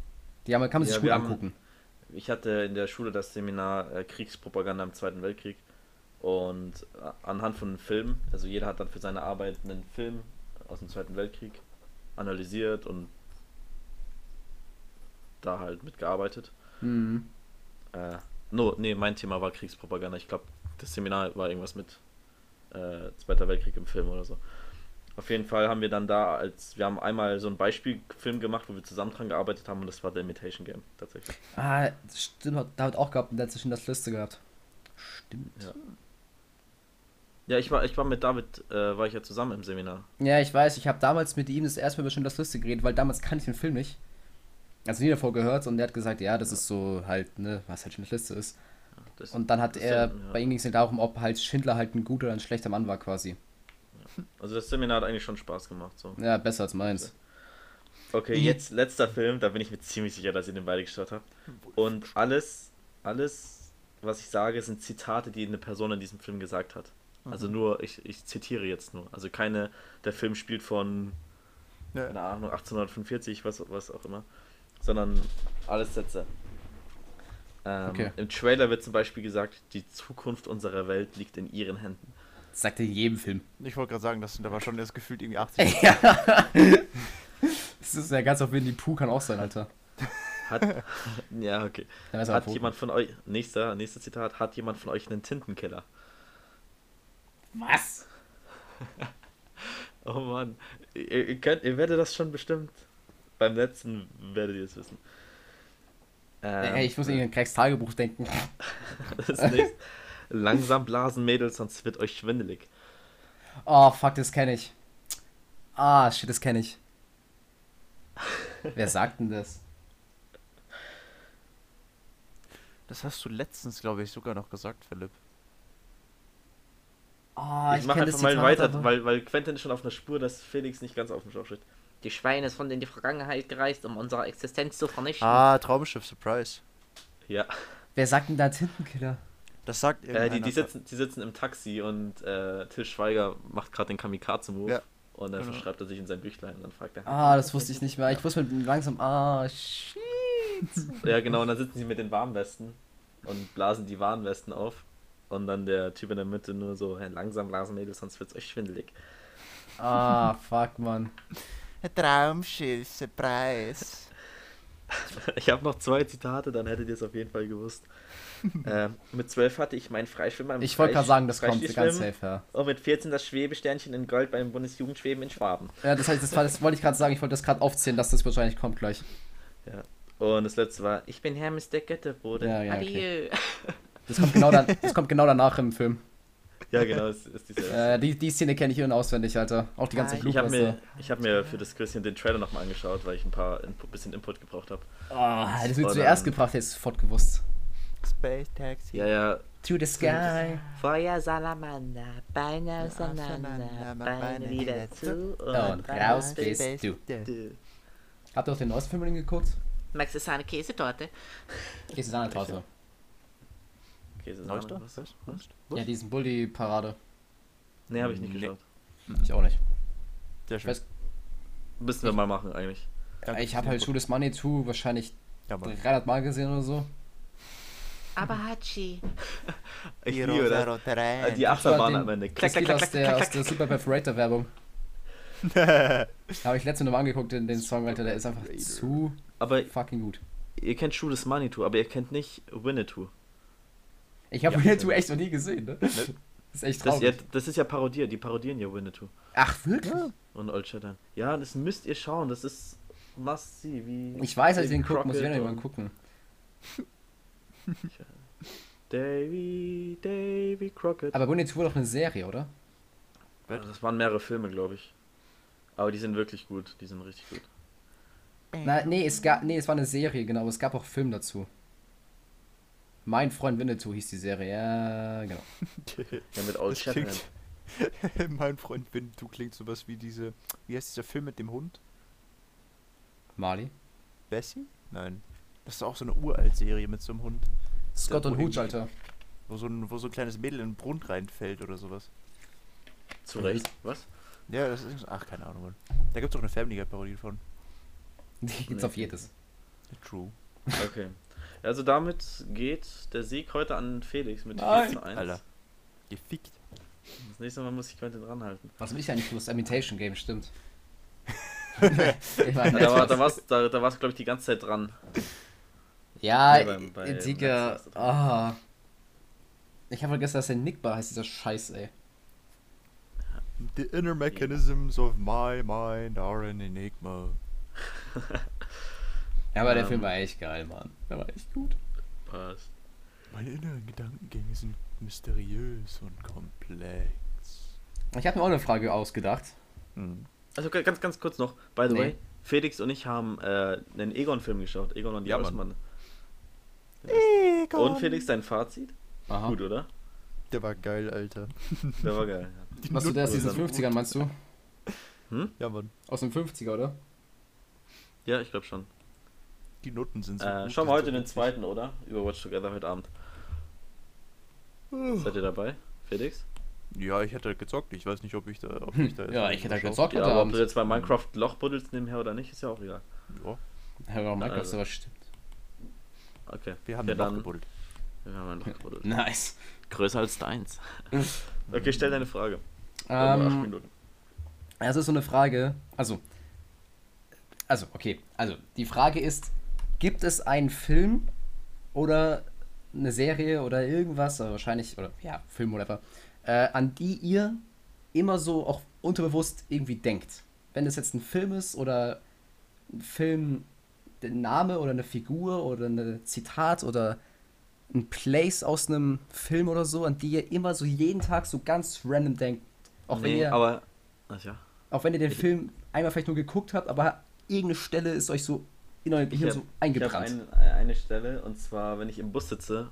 die haben, kann man sich Ja, gut haben- angucken. Ich hatte in der Schule das Seminar äh, Kriegspropaganda im Zweiten Weltkrieg und äh, anhand von Filmen, also jeder hat dann für seine Arbeit einen Film aus dem Zweiten Weltkrieg analysiert und da halt mitgearbeitet. Mhm. Äh, no, nee, mein Thema war Kriegspropaganda. Ich glaube, das Seminar war irgendwas mit äh, Zweiter Weltkrieg im Film oder so. Auf jeden Fall haben wir dann da als, wir haben einmal so einen Beispielfilm gemacht, wo wir zusammen dran gearbeitet haben und das war The Imitation Game tatsächlich. Ah, stimmt, hat David auch gehabt und hat in das Liste gehabt. Stimmt. Ja. Ja, ich war, ich war mit David, äh, war ich ja zusammen im Seminar. Ja, ich weiß, ich habe damals mit ihm das erste Mal über das Liste geredet, weil damals kannte ich den Film nicht. Also nie davor gehört und der hat gesagt, ja, das ist so halt, ne, was halt schon Liste ist. Das, Und dann hat er, Sem- ja. bei ihm ging es ja darum, ob halt Schindler halt ein guter oder ein schlechter Mann war quasi. Also das Seminar hat eigentlich schon Spaß gemacht. So. Ja, besser als meins. Okay, jetzt letzter Film, da bin ich mir ziemlich sicher, dass ihr den beide geschaut habt. Und alles, alles, was ich sage, sind Zitate, die eine Person in diesem Film gesagt hat. Also nur, ich, ich zitiere jetzt nur. Also keine, der Film spielt von, keine Ahnung, 1845, was, was auch immer. Sondern alles Sätze. Ähm, Okay. Im Trailer wird zum Beispiel gesagt, die Zukunft unserer Welt liegt in ihren Händen. Das sagt er in jedem Film. Ich wollte gerade sagen, das sind aber schon das gefühlt irgendwie 80. ja. Das ist ja ganz auf Winnie Pooh kann auch sein, Alter. Hat, ja, okay. Er Hat jemand von euch, nächster, nächstes Zitat, hat jemand von euch einen Tintenkiller? Was? Oh Mann, ihr, ihr, könnt, ihr werdet das schon bestimmt. Beim letzten werdet ihr es wissen. Ähm, Ey, ich muss irgendwie an Craigs Tagebuch denken. das nächste. Langsam blasen, Mädels, sonst wird euch schwindelig. Oh, fuck, das kenne ich. Ah, shit, das kenne ich. Wer sagt denn das? Das hast du letztens, glaube ich, sogar noch gesagt, Philipp. Ah, ich mache kenn einfach das mal weiter, aber- weil, weil Quentin ist schon auf einer Spur, dass Felix nicht ganz auf dem Schlauch steht. Die Schweine sind in die Vergangenheit gereist, um unsere Existenz zu vernichten. Ah, Traumschiff Surprise. Ja, Wer sagt denn da Tintenkiller? Das sagt äh, die, die, sitzen, die sitzen im Taxi und äh, Till Schweiger macht gerade den Kamikaze-Move. Ja. Und dann Genau. schreibt er sich in sein Büchlein und dann fragt er. Ah, das wusste ich nicht mehr. Ich wusste mit langsam. Ah, shit. Ja, genau, und dann sitzen sie mit den Warnwesten und blasen die Warnwesten auf. Und dann der Typ in der Mitte nur so, hey, langsam blasen Mädels, sonst wird's euch schwindelig. Ah, fuck, Mann. Traumschiff Surprise. Ich habe noch zwei Zitate, dann hättet ihr es auf jeden Fall gewusst. ähm, mit 12 hatte ich meinen Freischwimmer im Ich wollte gerade sagen, das kommt ganz safe, ja. Und mit 14 das Schwebesternchen in Gold beim Bundesjugendschweben in Schwaben. Ja, das heißt, das, war, das wollte ich gerade sagen. Ich wollte das gerade aufzählen, dass das wahrscheinlich kommt gleich. Ja. Und das letzte war, ich bin Hermes der Götterbote. Ja, Ja, ja, okay. Adieu. Das kommt genau, dann, das kommt genau danach im Film. Genau, ist, ist diese. Äh, die, die Szene kenne ich in- und auswendig, Alter. Auch die ganze Ich ich habe mir, ich hab mir für das Christian den Trailer nochmal angeschaut, weil ich ein paar Input, bisschen Input gebraucht habe. Oh, das wird zuerst dann- gebracht, hätte ich sofort gewusst. Space Taxi. Ja, ja, To the sky. Feuer Salamander, Beine auseinander, Beine wieder zu Ja, und raus bist Space du. Taxi. Habt ihr auch den neuesten Film geguckt? Max ist eine Käsetorte. Gehst du an der Torte? Okay, das Neuester? Was? Was? Was? Ja, diesen Bully-Parade. Nee, habe ich nicht Nee. geschaut. Ich auch nicht. Sehr schön. weiß, Müssen wir mal machen eigentlich. Ja, ich habe halt is Money 2 wahrscheinlich Ja, Mann. 300 Mal gesehen oder so. Aber Hachi. Ich Die liebe das. Rein. Die Achterbahn am Ende. Das Klack, klack, klack, aus klack, der, klack, aus der. Super Perforator Werbung. Habe ich letzte Mal angeguckt, den, den Song, Alter, der ist einfach zu Aber fucking gut. ihr kennt is Money Too, aber ihr kennt nicht Winnetou. Ich habe Ja. Winnetou echt noch nie gesehen, ne? Das ist echt Das, ja, traurig. das ist ja parodiert, die parodieren ja Winnetou Ach, wirklich? und Old Shatterhand. Ja, das müsst ihr schauen, das ist must see, wie Ich weiß, dass ich den gucken muss, ich werde mal gucken. Davy, Davy Crockett. Aber Winnetou war doch eine Serie, oder? Das waren mehrere Filme, glaube ich. Aber die sind wirklich gut, die sind richtig gut. Na, nee, es gab, nee, es war eine Serie, genau, es gab auch Film dazu. Mein Freund Winnetou hieß die Serie, ja, genau. Ja, mit Old Shatterhand. mein Freund Winnetou klingt sowas wie diese. Wie heißt dieser Film mit dem Hund? Marley. Bessie? Nein. Das ist auch so eine Uralt-Serie mit so einem Hund. Scott und Hooch, Alter. Wo so, ein, wo so ein kleines Mädel in den Brunnen reinfällt oder sowas. Zu Recht. Was? Ja, das ist. Ach, keine Ahnung. Mann. Da gibt es auch eine Family Guy-Parodie von. Die gibt's Nee. auf jedes. True. Okay. Also damit geht der Sieg heute an Felix mit 4 Nein. zu 1. Alter. Gefickt. Das nächste Mal muss ich Quentin ranhalten. Was will ich eigentlich für das Imitation Game, stimmt. Ja, da war, da war's, da, da war's, glaube ich, die ganze Zeit dran. Ja, Nee, beim- bei Digga. Ist das Ah. Ich habe vergessen, dass der Nickbar heißt, dieser Scheiß, ey. The inner mechanisms of my mind are an enigma. Ja, aber der Ähm. Film war echt geil, Mann. Der war echt gut. Passt. Meine inneren Gedankengänge sind mysteriös und komplex. Ich habe mir auch eine Frage ausgedacht. Hm. Also ga- ganz, ganz kurz noch. By the Nee. way, Felix und ich haben äh, einen Egon-Film geschaut. Egon und die Ja, ja, Mann. Und Felix, dein Fazit? Aha. Gut, oder? Der war geil, Alter. Der war geil. Ja. Die Was du der aus diesen waren 50ern, meinst du? gut. Ja, Mann. Aus den 50er, oder? Ja, ich glaube schon. Die Noten sind so Äh, gut, schauen wir heute so den zweiten, oder? Über Watch Together heute Abend. Seid ihr dabei? Felix? Ja, ich hätte gezockt. Ich weiß nicht, ob ich da. Ob ich da Ja, ich hätte gezockt Ja, aber ob du jetzt bei Minecraft Loch buddelst nebenher oder nicht, ist ja auch egal. Ja, Ja, aber Minecraft Also. aber stimmt. Okay. wir haben ja, den Loch dann. gebuddelt. Wir haben ein Loch gebuddelt. Nice. Größer als deins. okay, stell deine Frage. Ähm, Minuten. es ist so eine Frage. Also. Also, okay. Also, die Frage ist: Gibt es einen Film oder eine Serie oder irgendwas, oder wahrscheinlich, oder ja, Film oder whatever, äh, an die ihr immer so auch unterbewusst irgendwie denkt? Wenn es jetzt ein Film ist oder ein Film, der Name oder eine Figur oder ein Zitat oder ein Place aus einem Film oder so, an die ihr immer so jeden Tag so ganz random denkt. Auch wenn nee, ihr, aber. Ach ja. auch wenn ihr den Film einmal vielleicht nur geguckt habt, aber irgendeine Stelle ist euch so in euer Gehirn hab- so Ich habe eingebrannt. ein, eine Stelle und zwar, wenn ich im Bus sitze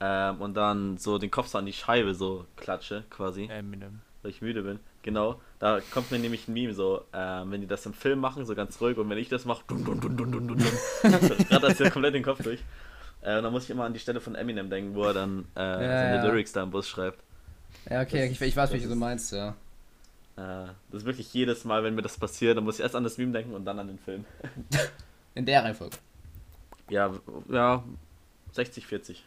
ähm, und dann so den Kopf so an die Scheibe so klatsche, quasi, Eminem. weil ich müde bin. Genau, da kommt mir nämlich ein Meme so, ähm, wenn die das im Film machen, so ganz ruhig und wenn ich das mache, dun dun dun dun dun dun dun, gerade das hier komplett den Kopf durch. Äh, und dann muss ich immer an die Stelle von Eminem denken, wo er dann äh, seine ja. Lyrics da im Bus schreibt. Ja, okay, das ich, ich weiß, das du ist- meinst, ja. Äh, das ist wirklich jedes Mal, wenn mir das passiert, dann muss ich erst an das Meme denken und dann an den Film. In der Reihenfolge. Ja, ja, 60, 40.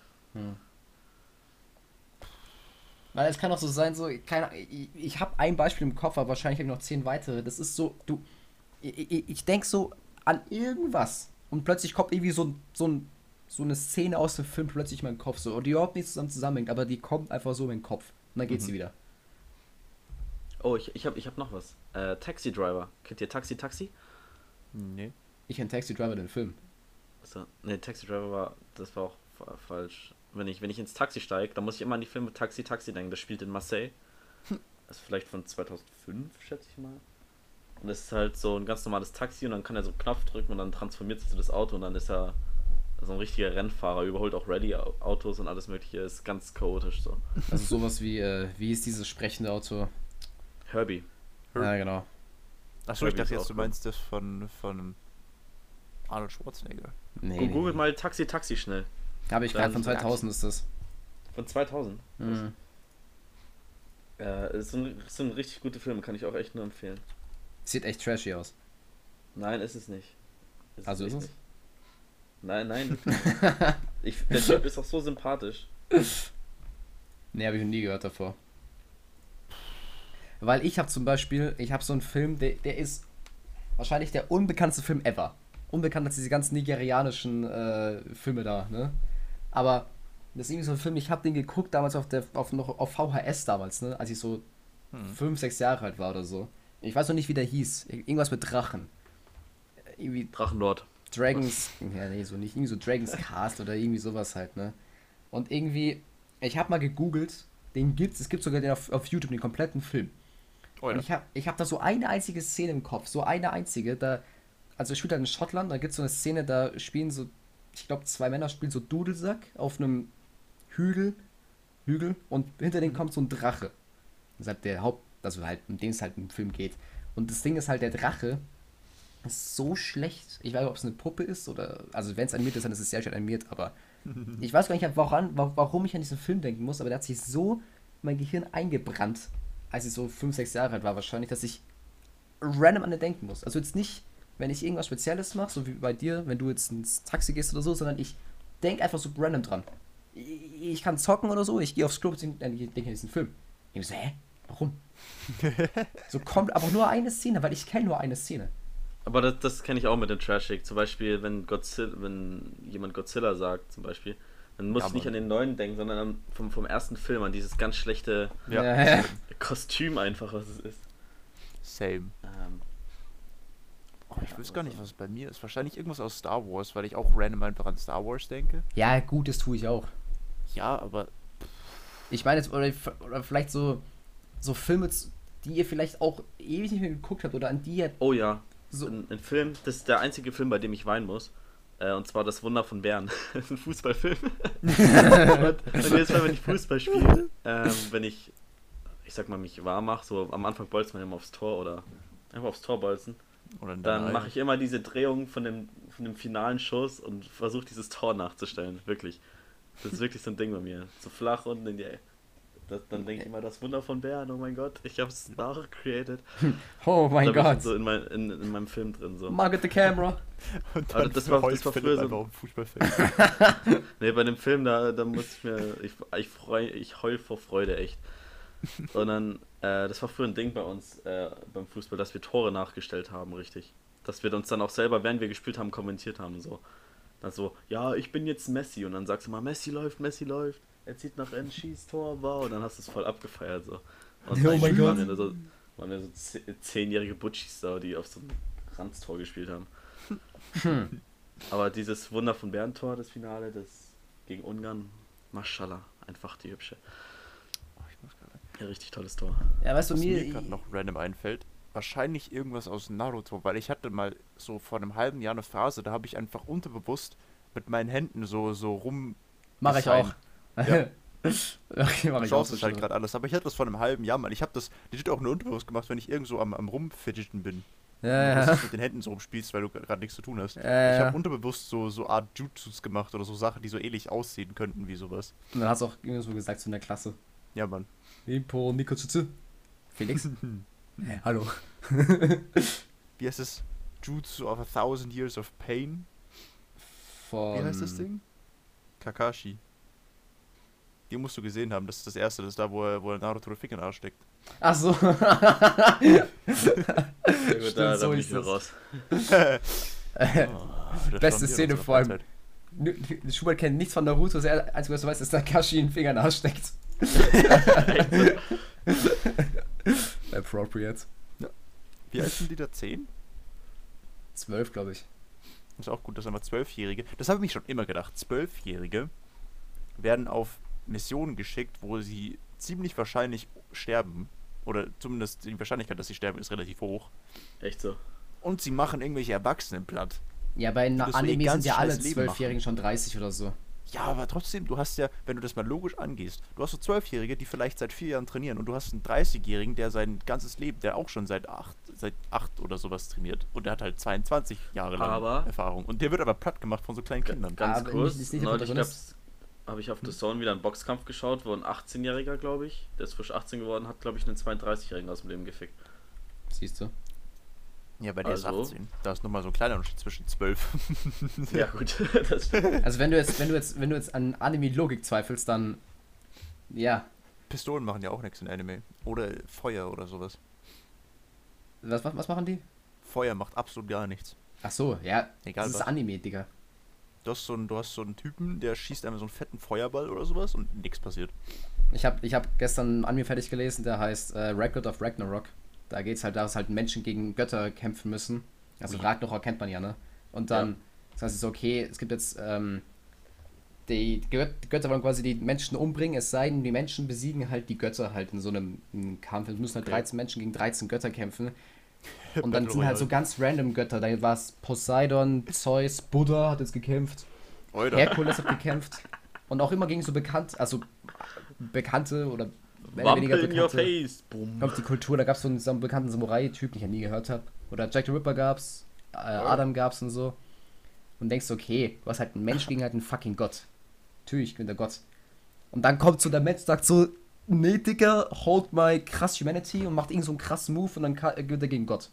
Weil es kann auch so sein, so, keine, ich, ich habe ein Beispiel im Kopf, aber wahrscheinlich habe ich noch zehn weitere. Das ist so, du, ich, ich, ich denke so an irgendwas und plötzlich kommt irgendwie so, so, ein, so eine Szene aus dem Film plötzlich in meinen Kopf, so, und die überhaupt nicht zusammen zusammenhängt, aber die kommt einfach so in den Kopf. Und dann geht Mhm. sie wieder. Oh, ich, ich habe ich hab noch was. Äh, Taxi Driver. Kennt ihr Taxi Taxi? Nee. Ich kenne Taxi Driver den Film. So, ne, Taxi Driver war, das war auch fa falsch. Wenn ich, wenn ich ins Taxi steige, dann muss ich immer an die Filme Taxi Taxi denken. Das spielt in Marseille. Das ist vielleicht von 2005, schätze ich mal. Und das ist halt so ein ganz normales Taxi und dann kann er so einen Knopf drücken und dann transformiert sich so das Auto und dann ist er so ein richtiger Rennfahrer, überholt auch Rallye-Autos und alles mögliche. Ist ganz chaotisch so. Also sowas wie, äh, wie ist dieses sprechende Auto? Herbie. Ja, genau. Achso, ich Herbie dachte jetzt, du meinst das von, von Arnold Schwarzenegger. Nee, nee, Googelt mal Taxi Taxi schnell. Habe ich gerade von ist eine 2000 ist das. Von 2000. Mhm. Äh, ist so ein, ist ein richtig guter Film, kann ich auch echt nur empfehlen. Sieht echt trashy aus. Nein, ist es nicht. Ist Also ist es? Nicht. Nein, nein. ich, der Typ ist auch so sympathisch. Nee, habe ich noch nie gehört davor. Weil ich habe zum Beispiel, ich habe so einen Film, der, der ist wahrscheinlich der unbekannteste Film ever. Unbekannt als diese ganzen nigerianischen äh, Filme da, ne? Aber das ist irgendwie so ein Film, ich habe den geguckt damals auf der auf noch auf VHS damals, ne? Als ich so Hm. fünf, sechs Jahre alt war oder so. Ich weiß noch nicht, wie der hieß. Irgendwas mit Drachen. Irgendwie Drachenlord. Dragons, ja, nee, so nicht, irgendwie so Dragons Cast oder irgendwie sowas halt, ne? Und irgendwie, ich habe mal gegoogelt, den gibt's, es gibt sogar den auf, auf YouTube, den kompletten Film. Oh Und ja. ich habe ich hab da so eine einzige Szene im Kopf, so eine einzige, da, also ich spiele halt in Schottland, da gibt es so eine Szene, da spielen so, ich glaube, zwei Männer spielen so Dudelsack auf einem Hügel, Hügel, und hinter denen kommt so ein Drache. Das ist halt der Haupt, also halt, um den es halt im Film geht. Und das Ding ist halt, der Drache ist so schlecht. Ich weiß nicht, ob es eine Puppe ist oder, also wenn es animiert ist, dann ist es sehr schön animiert, aber ich weiß gar nicht, woran, wa- warum ich an diesen Film denken muss, aber der hat sich so in mein Gehirn eingebrannt, als ich so 5, 6 Jahre alt war wahrscheinlich, dass ich random an den denken muss. Also jetzt nicht, wenn ich irgendwas Spezielles mache, so wie bei dir, wenn du jetzt ins Taxi gehst oder so, sondern ich denke einfach so random dran. Ich, ich kann zocken oder so, ich gehe aufs Klo und denke an diesen Film. Ich so, hä? Warum? so kommt aber nur eine Szene, weil ich kenne nur eine Szene. Aber das, das kenne ich auch mit dem Trashig. Zum Beispiel, wenn Godzilla, wenn jemand Godzilla sagt, zum Beispiel, dann muss Ja, ich nicht an den neuen denken, sondern an, vom, vom ersten Film, an dieses ganz schlechte. Ja. Kostüm einfach, was es ist. Same. Ähm, Oh, ich weiß gar nicht, was es bei mir ist. Wahrscheinlich irgendwas aus Star Wars, weil ich auch random einfach an Star Wars denke. ja, gut, das tue ich auch. Ja, aber Ich meine jetzt, oder, oder vielleicht so, so Filme, die ihr vielleicht auch ewig nicht mehr geguckt habt oder an die ihr oh ja, so. ein, ein Film, das ist der einzige Film, bei dem ich weinen muss. Äh, und zwar Das Wunder von Bern. das ist ein Fußballfilm. und, und jedes Mal, wenn ich Fußball spiele, ähm, wenn ich, ich sag mal, mich warm mache, so am Anfang bolzt man immer aufs Tor oder einfach aufs Tor bolzen. Dann mache ich immer diese Drehung von dem, von dem finalen Schuss und versuche dieses Tor nachzustellen. Wirklich. Das ist wirklich so ein Ding bei mir. So flach unten in die. Das, dann denke ich immer, das Wunder von Bern, oh mein Gott, ich habe es nachcreated. Oh mein ich Gott. So in, mein, in, in meinem Film drin. So. Market the camera. Und Aber dann das für war- das war Philipp früher so- dem Fußballfeld. Nee, bei dem Film, da, da muss ich mir. Ich, ich, freu, ich heul vor Freude, echt. Und dann, äh, das war früher ein Ding bei uns äh, beim Fußball, dass wir Tore nachgestellt haben, richtig. Dass wir uns dann auch selber, während wir gespielt haben, kommentiert haben. So. Dann so, ja, ich bin jetzt Messi. Und dann sagst du mal, Messi läuft, Messi läuft. Er zieht nach N, schießt Tor, wow. Und dann hast du es voll abgefeiert. So. Und Oh mein waren Gott. wir so, waren wir so ze- zehnjährige Butchis da, die auf so einem Ranztor gespielt haben. Aber dieses Wunder von Bern-Tor, das Finale, das gegen Ungarn, Maschallah, einfach die hübsche. Ja, richtig tolles Tor. Ja, weißt du, Was mir. mir gerade noch random einfällt, wahrscheinlich irgendwas aus Naruto, weil ich hatte mal so vor einem halben Jahr eine Phase, da habe ich einfach unterbewusst mit meinen Händen so, so rum. Mach ich auch. Ja. okay, mach ich auch. Chance so ist halt gerade alles, aber ich hatte das vor einem halben Jahr mal. Ich habe das legit auch nur unterbewusst gemacht, wenn ich irgendwo am, am Rumfidgeten bin. Ja, Dass ja. du mit den Händen so rumspielst, weil du gerade nichts zu tun hast. Ja, Ich ja. habe unterbewusst so, so Art Jutsus gemacht oder so Sachen, die so ähnlich aussehen könnten wie sowas. Und dann hast du auch irgendwie so gesagt, so in der Klasse. Ja, Mann. Nipo, Nico Tsutsu. Felix? Hä, hallo. Wie heißt es? Jutsu of a Thousand Years of Pain? Von. Wie heißt das Ding? Kakashi. Die musst du gesehen haben. Das ist das erste, das ist da, wo er, wo er Naruto den Finger in den Arsch steckt. Ach so. Sehr gut, Stimmt, da, so da bin ist ich wieder raus. Oh, Beste Szene vor allem. Schubert kennt nichts von Naruto, das Einzige, was du weißt, ist, dass Kashi einen Finger in Appropriate. Wie alt sind die da? 10? Zwölf, glaube ich. Ist auch gut, dass einmal Zwölfjährige. Das habe ich mich schon immer gedacht. Zwölfjährige werden auf Missionen geschickt, wo sie ziemlich wahrscheinlich sterben. Oder zumindest die Wahrscheinlichkeit, dass sie sterben, ist relativ hoch. Echt so. Und sie machen irgendwelche Erwachsenen platt. Ja, bei Anime sind ja alle Zwölfjährigen schon 30 oder so. Ja, aber trotzdem, du hast ja, wenn du das mal logisch angehst, du hast so Zwölfjährige, die vielleicht seit vier Jahren trainieren und du hast einen 30-Jährigen, der sein ganzes Leben, der auch schon seit acht, seit acht oder sowas trainiert und der hat halt 22 Jahre lang Aber- Erfahrung und der wird aber platt gemacht von so kleinen Kindern. Ganz Aber kurz, neulich Protagonist. habe ich auf The Zone wieder einen Boxkampf geschaut, wo ein 18-Jähriger, glaube ich, der ist frisch 18 geworden, hat, glaube ich, einen 32-Jährigen aus dem Leben gefickt. Siehst du? Ja, bei der Also? ist 18. Da ist nochmal so ein kleiner Unterschied zwischen 12. Ja, gut. Also wenn du jetzt, wenn du jetzt, wenn du jetzt an Anime-Logik zweifelst, dann ja. Pistolen machen ja auch nichts in Anime. Oder Feuer oder sowas. Was, was, was machen die? Feuer macht absolut gar nichts. Ach so, ja. Egal das ist was. Anime, Digga. Du hast, so einen, du hast so einen Typen, der schießt einmal so einen fetten Feuerball oder sowas und nichts passiert. Ich habe ich hab gestern einen Anime fertig gelesen, der heißt äh, Record of Ragnarok. Da geht es halt darum, dass halt Menschen gegen Götter kämpfen müssen. Also Ui. Ragnarok kennt man ja, ne? Und dann, das heißt, es ist okay, es gibt jetzt, ähm, die, Gö- die Götter wollen quasi die Menschen umbringen, es sei denn, die Menschen besiegen halt die Götter halt in so einem, einem Kampf. Es müssen halt Okay. 13 Menschen gegen 13 Götter kämpfen. Und dann sind halt so ganz random Götter. Da war es Poseidon, Zeus, Buddha hat jetzt gekämpft. Alter. Herkules hat gekämpft. Und auch immer gegen so bekannt, also bekannte oder oder Wampe in your face. Boom. Kommt die Kultur, da gab es so einen, so einen bekannten Samurai-Typ, den ich ja nie gehört habe. Oder Jack the Ripper gab's, äh, Adam gab's und so. Und denkst, du, okay, du hast halt einen Mensch gegen halt einen fucking Gott. Natürlich, ich bin der Gott. Und dann kommt so der Mensch, sagt so, nee, Digga, hold my krass Humanity und macht irgend so einen krassen Move und dann äh, gewinnt er gegen Gott.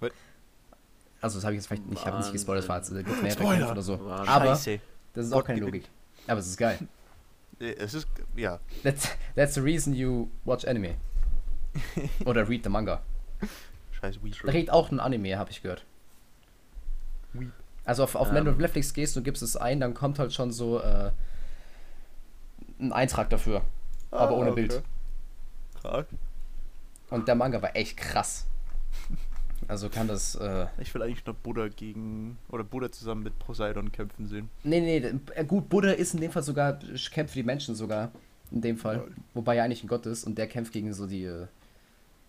What? Also das habe ich jetzt vielleicht, ich habe nicht gespoilert, das war jetzt! Kämpfe oder so. Wahnsinn. Aber das ist Gott auch keine. Logik. Aber es ist geil. Äh, Es ist, ja. That's, that's the reason you watch anime. Oder read the manga. Scheiß Weep. Da geht auch ein Anime, habe ich gehört. Weep. Also auf, auf wenn du Ähm. auf Netflix gehst und gibst es ein, dann kommt halt schon so äh, ein Eintrag dafür. aber ohne Bild. Krank. Und der Manga war echt krass. Also kann das. Äh, Ich will eigentlich noch Buddha gegen, oder Buddha zusammen mit Poseidon kämpfen sehen. nee, nee, äh, gut, Buddha ist in dem Fall sogar, kämpft für die Menschen sogar. In dem Fall. Lol. Wobei er eigentlich ein Gott ist und der kämpft gegen so die. Äh,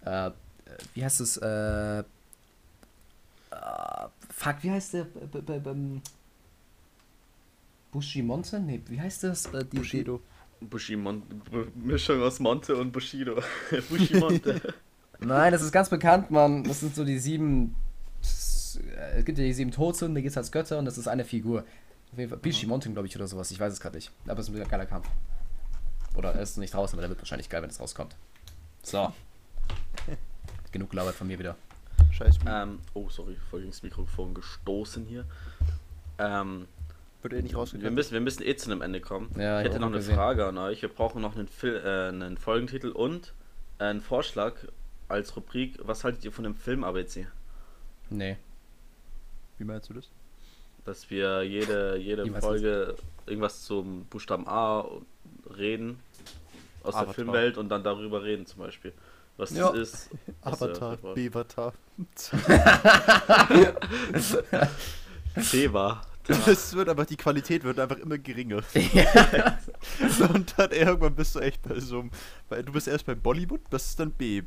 äh, wie heißt es? Äh, äh, fuck, wie heißt der? B -b -b -b Bushimonte? Nee, wie heißt das? Äh, die, Bushido. Bushimon B Mischung aus Monte und Bushido. Bushimonte. Nein, das ist ganz bekannt, Mann. Das sind so die sieben. Es gibt ja die sieben Todsünden, da geht es als Götter und das ist eine Figur. Auf jeden Fall Bishimonten, glaube ich, oder sowas. Ich weiß es gerade nicht. Aber es ist ein geiler Kampf. Oder er ist noch nicht draußen, aber der wird wahrscheinlich geil, wenn es rauskommt. So. Genug gelabert von mir wieder. Scheiß Weep. ähm, oh, sorry, voll gegen das Mikrofon gestoßen hier. Ähm, Wird er nicht wir, rausgegangen? müssen, wir müssen eh zu einem Ende kommen. Ja, ich hätte noch eine gesehen. Frage an euch. Wir brauchen noch einen, Fil äh, einen Folgentitel und einen Vorschlag als Rubrik. Was haltet ihr von dem Film ABC? Nee. Wie meinst du das? Dass wir jede, jede Ich Folge irgendwas zum Buchstaben A reden aus der Avatar. Filmwelt und dann darüber reden zum Beispiel. Was Ja. das ist. was der- Avatar, Bevatar. Thema. Es wird einfach, die Qualität wird einfach immer geringer. Und dann irgendwann bist du echt bei so einem, weil du bist erst bei Bollywood, das ist dann B.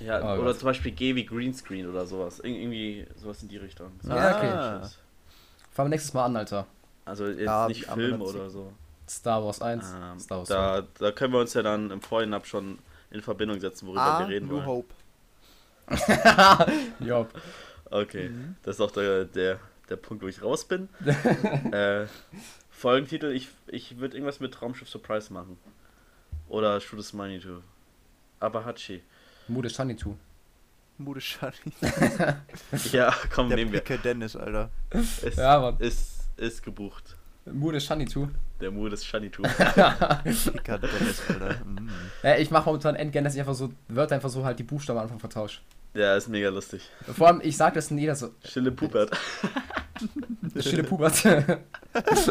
Ja, Oh oder Gott. zum Beispiel G wie Greenscreen oder sowas. Ir irgendwie sowas in die Richtung. So Ja, okay. Ah. Fangen wir nächstes Mal an, Alter. Also jetzt Ja, nicht Film oder so. Star Wars 1, Ähm, Star Wars da, da können wir uns ja dann im Vorhinein schon in Verbindung setzen, worüber A, wir reden New wollen. Hope. 2. Job. Okay, Mhm. das ist auch der, der, der Punkt, wo ich raus bin. äh, Folgentitel, ich, ich würde irgendwas mit Traumschiff Surprise machen. Oder Shoot Us Money to. Abahachi. Mude Shanitu. Mude Shani. Ja, komm, Der nehmen wir. Picke Dennis, Alter. Es Ja, Mann. ist, ist gebucht. Mude Shanitu. Der Mut ist Shanitu. Picker Dennis, Alter. Mm. Ja, ich mache momentan Endgame, dass ich einfach so Wörter einfach so halt die Buchstaben am Anfang vertausche. Der ist mega lustig. Vor allem, ich sag das in jeder so. Stille Pupert. Stille Pubert. das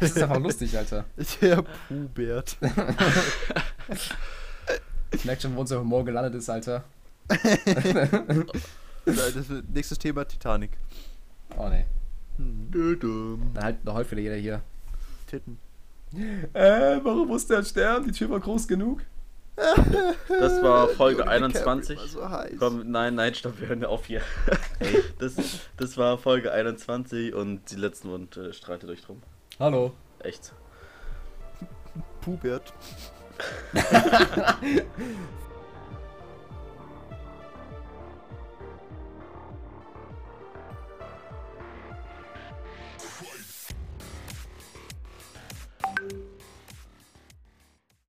ist einfach lustig, Alter. Der Pubert. Ich merke schon, wo unser Humor gelandet ist, Alter. Nächstes Thema Titanic. Oh ne. Dann halt noch heute wieder jeder hier. Titten. Äh, warum musste er sterben? Die Tür war groß genug. Das war Folge Leonardo DiCaprio 21. war So heiß. Komm, nein, nein, stopp, wir hören auf hier. Das, das war Folge 21 und die letzten wurden äh, streitet euch drum. Hallo. Echt. Pubert. ハハハハ!